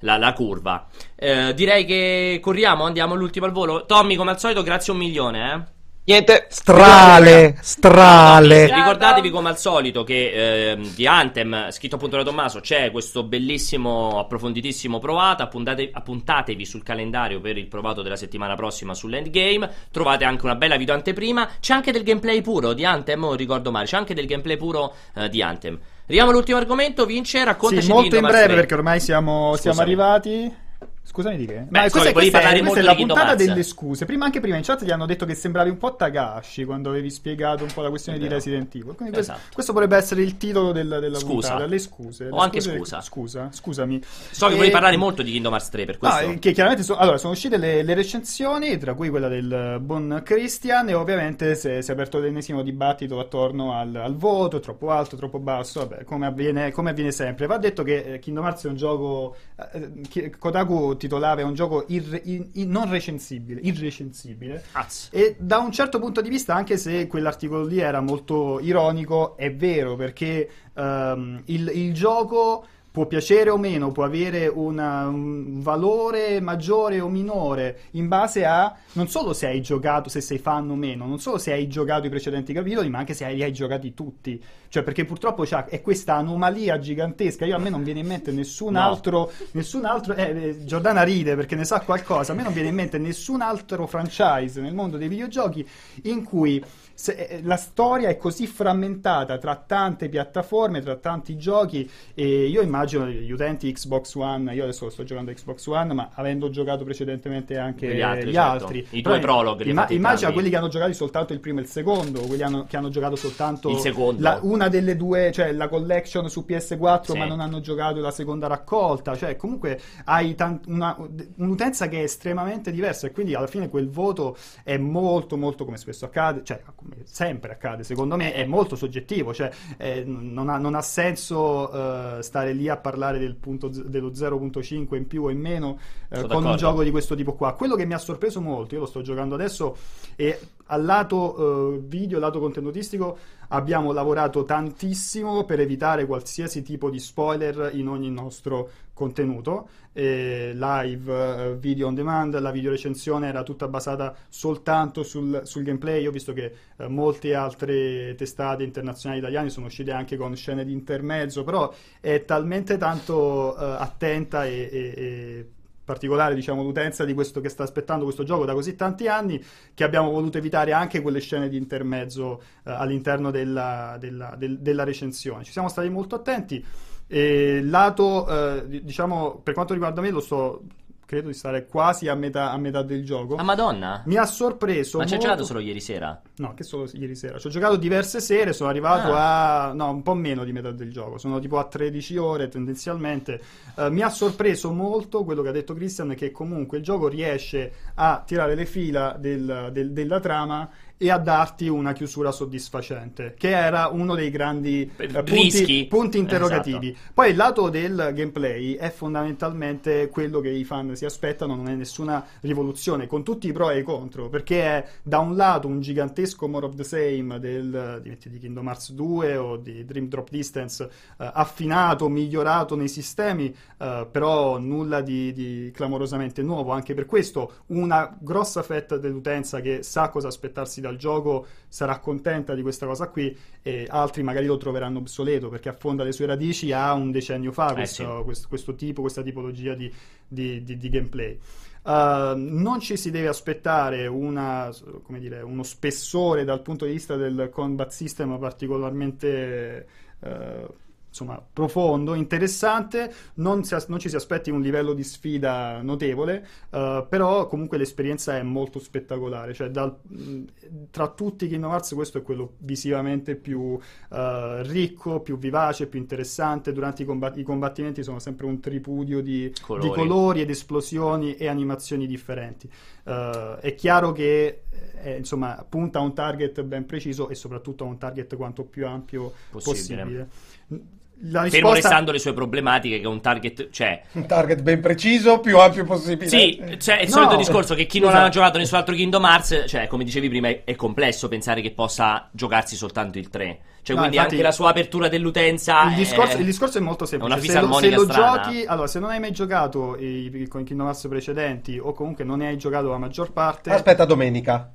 la, la curva. Eh, direi che corriamo, andiamo all'ultimo al volo. Tommy, come al solito, grazie un milione. Eh. Niente. Strale, strale. Ricordatevi come al solito che eh, di Anthem, scritto appunto da Tommaso, c'è questo bellissimo, approfonditissimo provato. Appuntate, appuntatevi sul calendario per il provato della settimana prossima sull'endgame. Trovate anche una bella video anteprima. C'è anche del gameplay puro di Anthem, non ricordo male. C'è anche del gameplay puro eh, di Anthem. Arriviamo all'ultimo argomento. Vince, raccontaci sì, molto in breve perché ormai siamo, siamo arrivati. Scusami di che? Beh, Ma questa, questa, è, questa è la puntata delle scuse. Prima, anche prima in chat ti hanno detto che sembravi un po' Tagashi quando avevi spiegato un po' la questione di Resident Evil. Quindi esatto. questo, questo, potrebbe essere il titolo del, della scusa. puntata. Le scuse. Le o anche scusa. Scusa, scusami. So che e... volevi parlare molto di Kingdom Hearts 3 per questo. No, che chiaramente so... allora, sono uscite le, le, recensioni, tra cui quella del buon Christian, e ovviamente si è, aperto l'ennesimo dibattito attorno al, al, voto, troppo alto, troppo basso, vabbè, come avviene, come avviene sempre. Va detto che eh, Kingdom Hearts è un gioco... Eh, Kotaku titolava è un gioco irre, in, in, non recensibile, irrecensibile. Az. E da un certo punto di vista, anche se quell'articolo lì era molto ironico, è vero perché um, il, il gioco può piacere o meno, può avere una, un valore maggiore o minore in base a non solo se hai giocato, se sei fan o meno, non solo se hai giocato i precedenti capitoli, ma anche se li hai giocati tutti. Cioè, perché purtroppo è questa anomalia gigantesca. Io a me non viene in mente nessun no. altro. Nessun altro eh, eh, Giordana ride perché ne sa qualcosa. A me non viene in mente nessun altro franchise nel mondo dei videogiochi in cui se, eh, la storia è così frammentata tra tante piattaforme, tra tanti giochi e io immagino gli utenti Xbox One, io adesso sto giocando Xbox One, ma avendo giocato precedentemente anche gli altri, gli certo. altri i due prologhi. Imma- immagina quelli che hanno giocato soltanto il primo e il secondo, quelli hanno, che hanno giocato soltanto. La, una delle due, cioè la collection su PS4, sì. ma non hanno giocato la seconda raccolta, cioè comunque hai tant- una, un'utenza che è estremamente diversa e quindi alla fine quel voto è molto molto come spesso accade, cioè come sempre accade, secondo me è molto soggettivo, cioè eh, non, ha, non, ha, senso uh, stare lì a parlare del punto, dello 0.5 in più o in meno uh, con un gioco di questo tipo qua. Quello che mi ha sorpreso molto, io lo sto giocando adesso e al lato uh, video, lato contenutistico, abbiamo lavorato tantissimo per evitare qualsiasi tipo di spoiler in ogni nostro contenuto. Eh, live, video on demand, la videorecensione era tutta basata soltanto sul, sul gameplay. Io ho visto che uh, molte altre testate internazionali italiane sono uscite anche con scene di intermezzo, però è talmente tanto attenta e, e, e particolare diciamo, l'utenza di questo che sta aspettando questo gioco da così tanti anni che abbiamo voluto evitare anche quelle scene di intermezzo eh, all'interno della, della, del, della, recensione. Ci siamo stati molto attenti. E lato, eh, diciamo, per quanto riguarda me, lo sto credo di stare quasi a metà, a metà del gioco. Ma madonna! Mi ha sorpreso. Ma ci hai giocato solo ieri sera? No, che solo ieri sera. Ci ho giocato diverse sere, sono arrivato ah. a. No, un po' meno di metà del gioco. Sono tipo a 13 ore tendenzialmente. Uh, mi ha sorpreso molto quello che ha detto Christian, che comunque il gioco riesce a tirare le fila del, del, della trama e a darti una chiusura soddisfacente, che era uno dei grandi eh, punti, punti, interrogativi. Esatto. Poi il lato del gameplay è fondamentalmente quello che i fan si aspettano, non è nessuna rivoluzione, con tutti i pro e i contro, perché è da un lato un gigantesco more of the same del, di Kingdom Hearts 2 o di Dream Drop Distance, eh, affinato, migliorato nei sistemi, eh, però nulla di, di clamorosamente nuovo, anche per questo una grossa fetta dell'utenza che sa cosa aspettarsi dal gioco sarà contenta di questa cosa qui e altri magari lo troveranno obsoleto perché affonda le sue radici a un decennio fa eh questo, sì. questo, questo, tipo, questa tipologia di, di, di, di gameplay. Uh, non ci si deve aspettare una, dire, uno spessore dal punto di vista del combat system particolarmente uh, insomma, profondo, interessante, non, si, non, ci si aspetti un livello di sfida notevole, uh, però comunque l'esperienza è molto spettacolare, cioè dal, tra tutti i Kingdom Hearts questo è quello visivamente più uh, ricco, più vivace, più interessante, durante i, combat- i, combattimenti sono sempre un tripudio di colori, di colori ed esplosioni e animazioni differenti. Uh, è chiaro che eh, insomma, punta a un target ben preciso e soprattutto a un target quanto più ampio possibile. possibile la risposta... Fermo restando le sue problematiche, che è un target, cioè... Un target ben preciso, più ampio possibile. Sì, cioè, il no. solito discorso che chi non esatto. ha giocato nessun altro Kingdom Hearts, cioè, come dicevi prima, è, è complesso pensare che possa giocarsi soltanto il 3. Cioè, no, quindi infatti, anche la sua apertura dell'utenza. Il discorso, è... il discorso è molto semplice. se lo, se lo giochi, allora, se non hai mai giocato i, con i Kingdom Hearts precedenti, o comunque non ne hai giocato la maggior parte. Aspetta, domenica.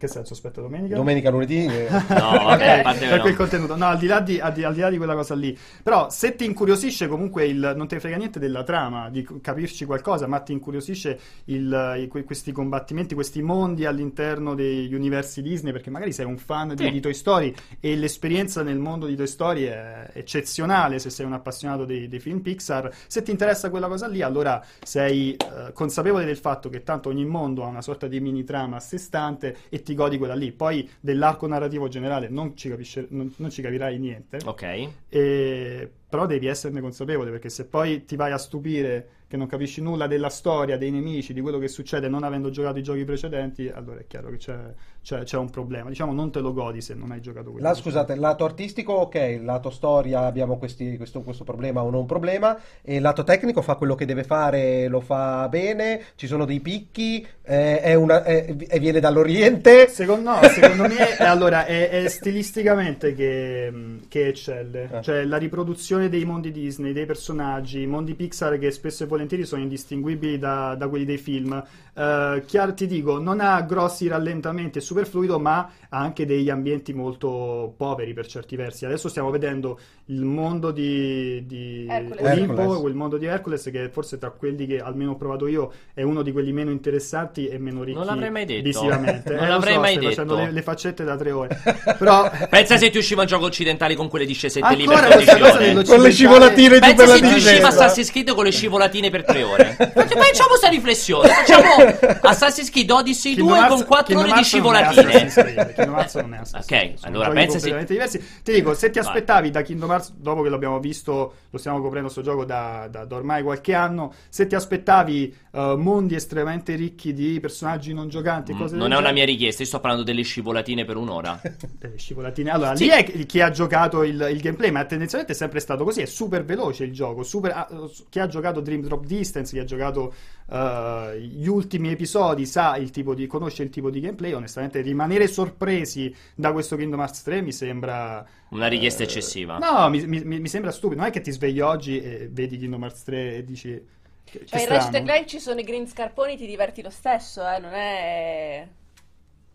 Che senso? Aspetta, domenica? Domenica, lunedì? Eh. no, vabbè, okay, per quel contenuto. No, al di, là di, al, di, al di, là di, quella cosa lì. Però se ti incuriosisce comunque il... Non te frega niente della trama, di capirci qualcosa, ma ti incuriosisce il, i, questi combattimenti, questi mondi all'interno degli universi Disney, perché magari sei un fan sì. di, di, Toy Story e l'esperienza nel mondo di Toy Story è eccezionale se sei un appassionato dei, dei film Pixar. Se ti interessa quella cosa lì, allora sei uh, consapevole del fatto che tanto ogni mondo ha una sorta di mini trama a sé stante e ti ti godi quella lì. Poi dell'arco narrativo generale non ci, capisce, non, non ci capirai niente. Ok. E, però devi esserne consapevole perché se poi ti vai a stupire che non capisci nulla della storia, dei nemici, di quello che succede non avendo giocato i giochi precedenti, allora è chiaro che c'è, c'è, c'è un problema. Diciamo, non te lo godi se non hai giocato quello. La, scusate, lato artistico, ok, lato storia abbiamo questi, questo, questo, problema o non problema, e lato tecnico fa quello che deve fare, lo fa bene, ci sono dei picchi, eh, è una, è, è viene dall'Oriente. Secondo, no, secondo me è, allora, è, stilisticamente che, che eccelle, eh. cioè la riproduzione dei mondi Disney, dei personaggi, i mondi Pixar che spesso e volentieri sono indistinguibili da, da quelli dei film. Uh, chiaro, ti dico, non ha grossi rallentamenti, è super fluido, ma ha anche degli ambienti molto poveri per certi versi. Adesso stiamo vedendo il mondo di, di Olimpo, il mondo di Hercules, che forse tra quelli che almeno ho provato io è uno di quelli meno interessanti e meno ricchi non l'avrei mai detto. visivamente. non eh, l'avrei so, mai detto. facendo le, le, faccette da tre ore. Però... Pensa se ti usciva un gioco occidentale con quelle discesette lì per Con le scivolatine giù Pensa se ti usciva Assassin's Creed con le scivolatine per tre ore. Facciamo questa riflessione. Facciamo Assassin's Creed Odyssey 2 con 4 ore di scivolatine. Kingdom Hearts non è Assassin's Creed. Ok, allora pensa se... diversi. Ti dico, se ti aspettavi da Kingdom Hearts, dopo che l'abbiamo visto, lo stiamo coprendo questo gioco da, da, da, ormai qualche anno, se ti aspettavi uh, mondi estremamente ricchi di personaggi non giocanti, cose mm, non è una mia richiesta, io sto parlando delle scivolatine per un'ora. delle scivolatine. Allora, sì. lì è chi ha giocato il, il gameplay, ma tendenzialmente è sempre stato così, è super veloce il gioco, super, ah, chi ha giocato Dream Drop Distance, chi ha giocato uh, gli ultimi episodi sa il tipo di, conosce il tipo di gameplay, onestamente rimanere sorpresi da questo Kingdom Hearts 3 mi sembra... Una richiesta uh, eccessiva. No, mi, mi, mi, sembra stupido, non è che ti svegli oggi e vedi Kingdom Hearts 3 e dici... Che, cioè, in Ratchet Clank ci sono i green scarponi, ti diverti lo stesso, eh? non è...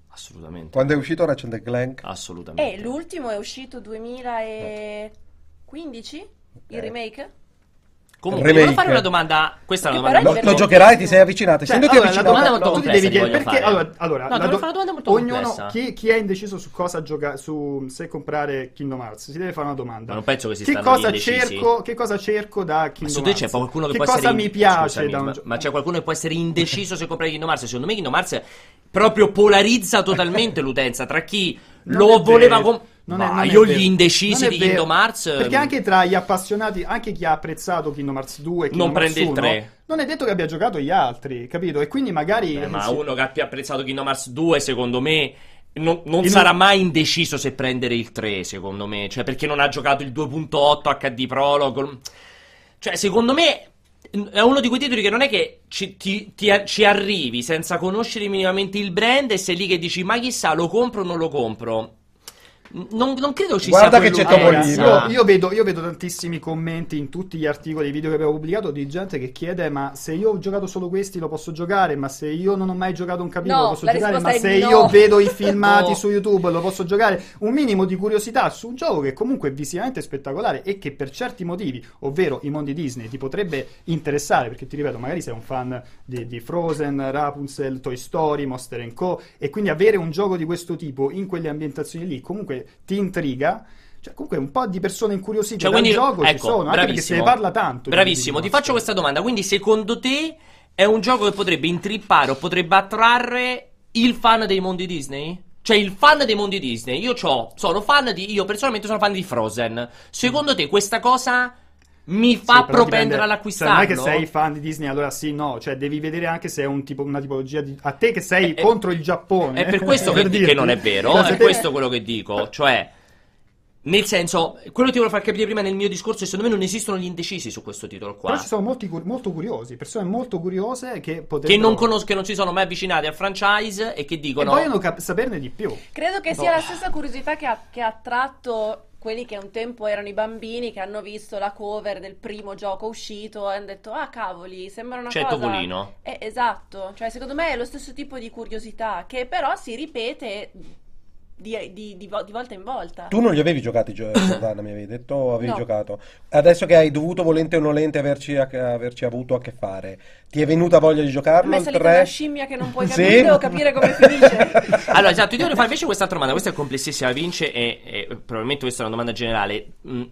Assolutamente. Quando è uscito Ratchet Clank? Assolutamente. Eh, l'ultimo è uscito 2015, il remake? Comunque, volevo fare una domanda. Questa è una domanda. Lo, lo giocherai, ti sei avvicinato. Cioè, allora, avvicinato. La domanda molto complessa. Devi, perché, allora, allora no, do- fare una domanda molto ognuno, complessa. Chi, chi, è indeciso su cosa giocare, su se comprare Kingdom Hearts, si deve fare una domanda. Ma non penso che si che cosa cerco, Che cosa cerco da Kingdom Hearts? C'è qualcuno che, che può cosa essere mi piace Scusami, da un ma, ma c'è qualcuno che può essere indeciso se comprare Kingdom Hearts? Secondo me Kingdom Hearts proprio polarizza totalmente l'utenza tra chi lo voleva comprare non Ma è, io gli indecisi di Kingdom Hearts. Perché anche tra gli appassionati, anche chi ha apprezzato Kingdom Hearts 2 e Kingdom non prende Hearts 1, il 3. Non è detto che abbia giocato gli altri, capito? E quindi magari. Eh, ma uno che ha più apprezzato Kingdom Hearts 2, secondo me. Non, non sarà un... mai indeciso se prendere il 3, secondo me. Cioè, perché non ha giocato il 2.8 HD Prologue. Cioè, secondo me è uno di quei titoli che non è che ci, ti, ti, ci, arrivi senza conoscere minimamente il brand e sei lì che dici ma chissà lo compro o non lo compro non, non, credo ci Guarda sia che c'è Topolino. Io, io, vedo, io vedo tantissimi commenti in tutti gli articoli, i video che abbiamo pubblicato di gente che chiede: Ma se io ho giocato solo questi lo posso giocare? Ma se io non ho mai giocato un capitolo no, lo posso giocare? Ma se no. io vedo i filmati no. su YouTube lo posso giocare? Un minimo di curiosità su un gioco che comunque è visivamente spettacolare e che per certi motivi, ovvero i mondi Disney, ti potrebbe interessare. Perché ti ripeto, magari sei un fan di, di Frozen, Rapunzel, Toy Story, Monster Co. E quindi avere un gioco di questo tipo in quelle ambientazioni lì comunque ti intriga cioè, comunque un po' di persone incuriosite cioè, dal quindi, gioco ecco, ci sono, anche perché se ne parla tanto. Bravissimo, ti faccio questa domanda. Quindi, secondo te è un gioco che potrebbe intrippare o potrebbe attrarre il fan dei mondi Disney? Cioè, il fan dei mondi Disney. Io sono fan di. Io personalmente sono fan di Frozen. Secondo te questa cosa mi fa sì, propendere all'acquistarlo. Cioè, non è che sei fan di Disney, allora sì, no, cioè devi vedere anche se è un tipo, una tipologia di. A te che sei è, contro il Giappone. È per questo che, che, non è vero, è questo quello che dico. Cioè, nel senso, quello che ti volevo far capire prima nel mio discorso è secondo me non esistono gli indecisi su questo titolo qua. Però ci sono molti, molto curiosi, persone molto curiose che potrebbero... Che non conoscono, che non si sono mai avvicinati al franchise e che dicono... E vogliono cap- saperne di più. Credo che sia no. la stessa curiosità che ha, che ha attratto quelli che un tempo erano i bambini che hanno visto la cover del primo gioco uscito e hanno detto ah cavoli sembra una C'è cosa Topolino. Eh, esatto. Cioè secondo me è lo stesso tipo di curiosità che però si ripete di, di, di, di, volta in volta. Tu non li avevi giocati, Giordana, mi avevi detto o avevi no. giocato? Adesso che hai dovuto, volente o nolente, averci, averci, avuto a che fare, ti è venuta voglia di giocarlo? Ma è salita una scimmia che non puoi capire sì? o capire come finisce. allora, esatto, io devo fare invece quest'altra domanda. Questa è complessissima, Vince, e, e probabilmente questa è una domanda generale. Mm.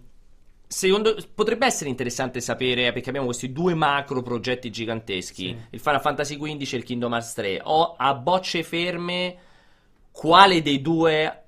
Secondo, potrebbe essere interessante sapere perché abbiamo questi due macro progetti giganteschi: sì. il Final Fantasy XV e il Kingdom Hearts 3. Ho a bocce ferme quale dei due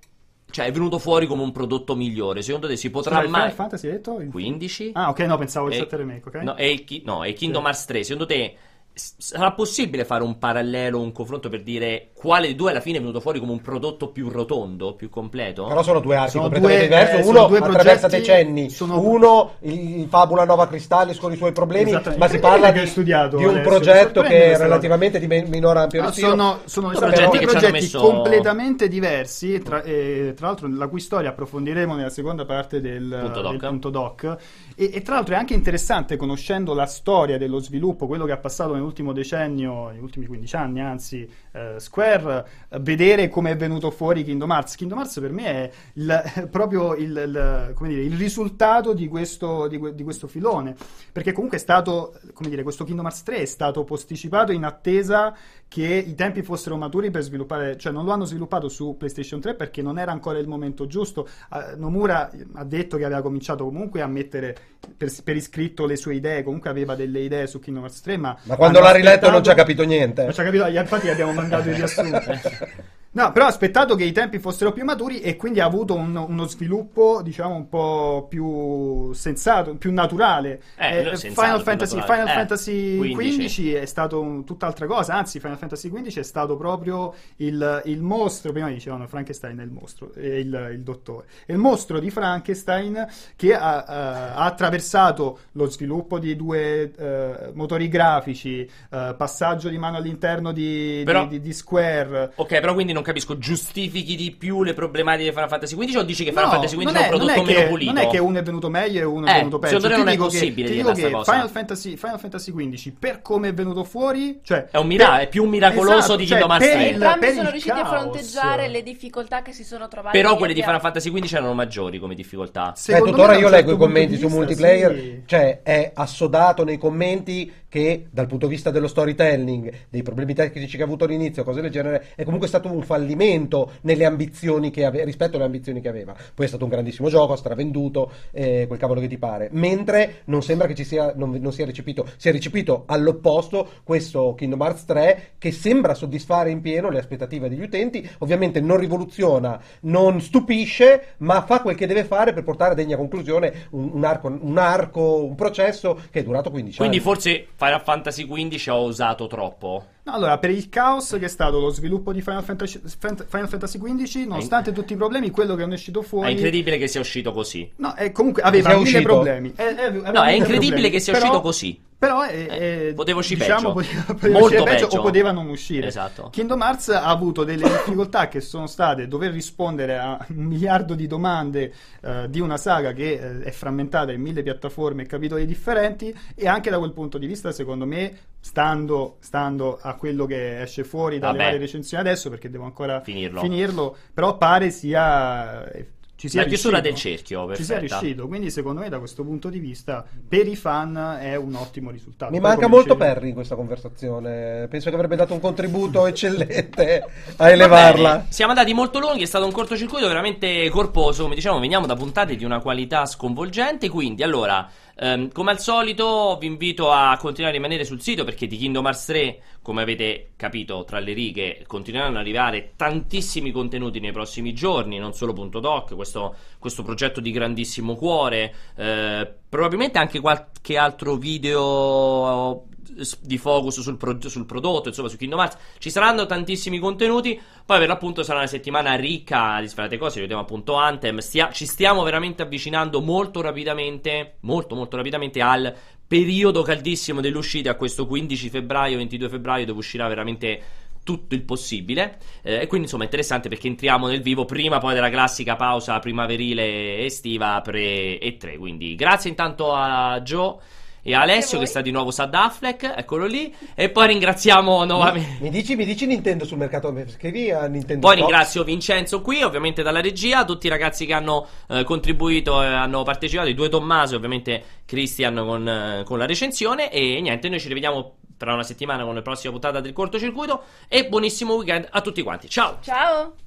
cioè è venuto fuori come un prodotto migliore. Secondo te si potrà Scusa, mai. Final Fantasy hai detto? 15? Ah, ok, no, pensavo il 7 remake, ok? No, è, il, no, è Kingdom sì. Hearts 3. Secondo te sarà possibile fare un parallelo, un confronto per dire quale dei due alla fine è venuto fuori come un prodotto più rotondo, più completo? Però sono due archi sono completamente due, diversi. Eh, uno due attraversa decenni, sono... uno il Fabula Nova Cristallis con i suoi problemi, ma si parla di, studiato, di un Alessio, progetto che è relativamente di minore ampio no, sono, sono però, progetti, però, progetti messo... completamente diversi. Tra, eh, tra, l'altro, la cui storia approfondiremo nella seconda parte del punto doc. Del punto doc. E, e, tra l'altro è anche interessante, conoscendo la storia dello sviluppo, quello che ha passato nell'ultimo decennio, negli ultimi 15 anni, anzi, eh, Square, eh, vedere come è venuto fuori Kingdom Hearts. Kingdom Hearts per me è il, proprio il, il, dire, il, risultato di questo, di, di questo, filone, perché comunque è stato, come dire, questo Kingdom Hearts 3 è stato posticipato in attesa che i tempi fossero maturi per sviluppare, cioè non lo hanno sviluppato su PlayStation 3 perché non era ancora il momento giusto. Uh, Nomura ha detto che aveva cominciato comunque a mettere per, per, iscritto le sue idee, comunque aveva delle idee su Kingdom Hearts 3, ma... Ma quando l'ha riletto non ci ha capito niente. Non ci ha capito, infatti abbiamo mandato i riassunti. No, però ha aspettato che i tempi fossero più maturi e quindi ha avuto un, uno sviluppo, diciamo, un po' più sensato, più naturale. Eh, eh, sensato, Final, Fantasy, Final eh, Fantasy, 15. è stato un, tutt'altra cosa, anzi Final Fantasy XV è stato proprio il, il mostro, prima dicevano Frankenstein è il mostro, è il, il dottore, è il mostro di Frankenstein che ha, uh, ha attraversato lo sviluppo di due uh, motori grafici, uh, passaggio di mano all'interno di, però, di, di, di Square. Ok, però quindi non capisco, giustifichi di più le problematiche di Final Fantasy XV o dici che Final no, Fantasy XV è, è, un prodotto meno che, pulito? Non è che uno è venuto meglio e uno è eh, venuto peggio. Secondo me non è possibile che, dire questa cosa. Final Fantasy, Final Fantasy XV, per come è venuto fuori, cioè... È, un mira- per, è più miracoloso esatto, di Kingdom Hearts 3. Entrambi sono riusciti caos. a fronteggiare le difficoltà che si sono trovate. Però quelle di Final Fantasy XV erano maggiori come difficoltà. Beh, tuttora io leggo i commenti su multiplayer, cioè è assodato nei commenti che dal punto di vista dello storytelling, dei problemi tecnici che ha avuto all'inizio, cose del genere, è comunque stato un fallimento nelle ambizioni che ave- rispetto alle ambizioni che aveva. Poi è stato un grandissimo gioco, stravenduto, eh, quel cavolo che ti pare. Mentre non sembra che ci sia, non, non sia recepito, si è recepito all'opposto questo Kingdom Hearts 3 che sembra soddisfare in pieno le aspettative degli utenti. Ovviamente non rivoluziona, non stupisce, ma fa quel che deve fare per portare a degna conclusione un, un, arco, un arco, un processo che è durato 15 Quindi anni. Quindi forse Final Fantasy XV ho usato troppo. No, allora, per il caos che è stato lo sviluppo di Final Fantasy, Final Fantasy XV, nonostante tutti i problemi, quello che è uscito fuori... È incredibile che sia uscito così. No, è comunque aveva mille problemi. È, è, no, è incredibile problemi. che sia però, uscito così. Però è, è, potevo uscire diciamo, peggio. Poteva, Molto peggio, peggio o poteva non uscire. Esatto. Kingdom Hearts ha avuto delle difficoltà che sono state dover rispondere a un miliardo di domande uh, di una saga che uh, è frammentata in mille piattaforme e capitoli differenti e anche da quel punto di vista, secondo me, stando, stando a quello che esce fuori dalle Vabbè. varie recensioni adesso, perché devo ancora finirlo, finirlo però pare sia ci sia la chiusura riuscito. del cerchio perfetta. ci sia riuscito quindi secondo me da questo punto di vista per i fan è un ottimo risultato mi Poi, manca molto dicevi- Perry in questa conversazione penso che avrebbe dato un contributo eccellente a elevarla Bene, siamo andati molto lunghi, è stato un cortocircuito veramente corposo. Come diciamo, veniamo da puntate di una qualità sconvolgente. Quindi, allora, ehm, come al solito, vi invito a continuare a rimanere sul sito perché di Kingdom Hearts 3, come avete capito tra le righe, continueranno ad arrivare tantissimi contenuti nei prossimi giorni. Non solo doc, questo, questo progetto di grandissimo cuore. eh, probabilmente anche qualche altro video di focus sul, pro- sul, prodotto, insomma, su Kingdom Hearts. Ci saranno tantissimi contenuti. Poi, per l'appunto, sarà una settimana ricca di svariate cose. Vediamo appunto Anthem. Stia- ci stiamo veramente avvicinando molto rapidamente, molto, molto rapidamente al periodo caldissimo dell'uscita, a questo 15 febbraio, 22 febbraio, dove uscirà veramente tutto il possibile. Eh, e quindi, insomma, è interessante perché entriamo nel vivo prima poi della classica pausa primaverile estiva pre e 3. Quindi, grazie intanto a Joe e Alessio che sta di nuovo Sad Affleck, eccolo lì. E poi ringraziamo nuovamente. mi dici, mi dici Nintendo sul mercato scrivi a Nintendo Poi Shop. ringrazio Vincenzo qui, ovviamente dalla regia, tutti i ragazzi che hanno eh, contribuito e hanno partecipato, i due Tommaso, ovviamente Christian con, eh, con la recensione. E niente, noi ci rivediamo tra una settimana con la prossima puntata del cortocircuito. E buonissimo weekend a tutti quanti. Ciao! Ciao!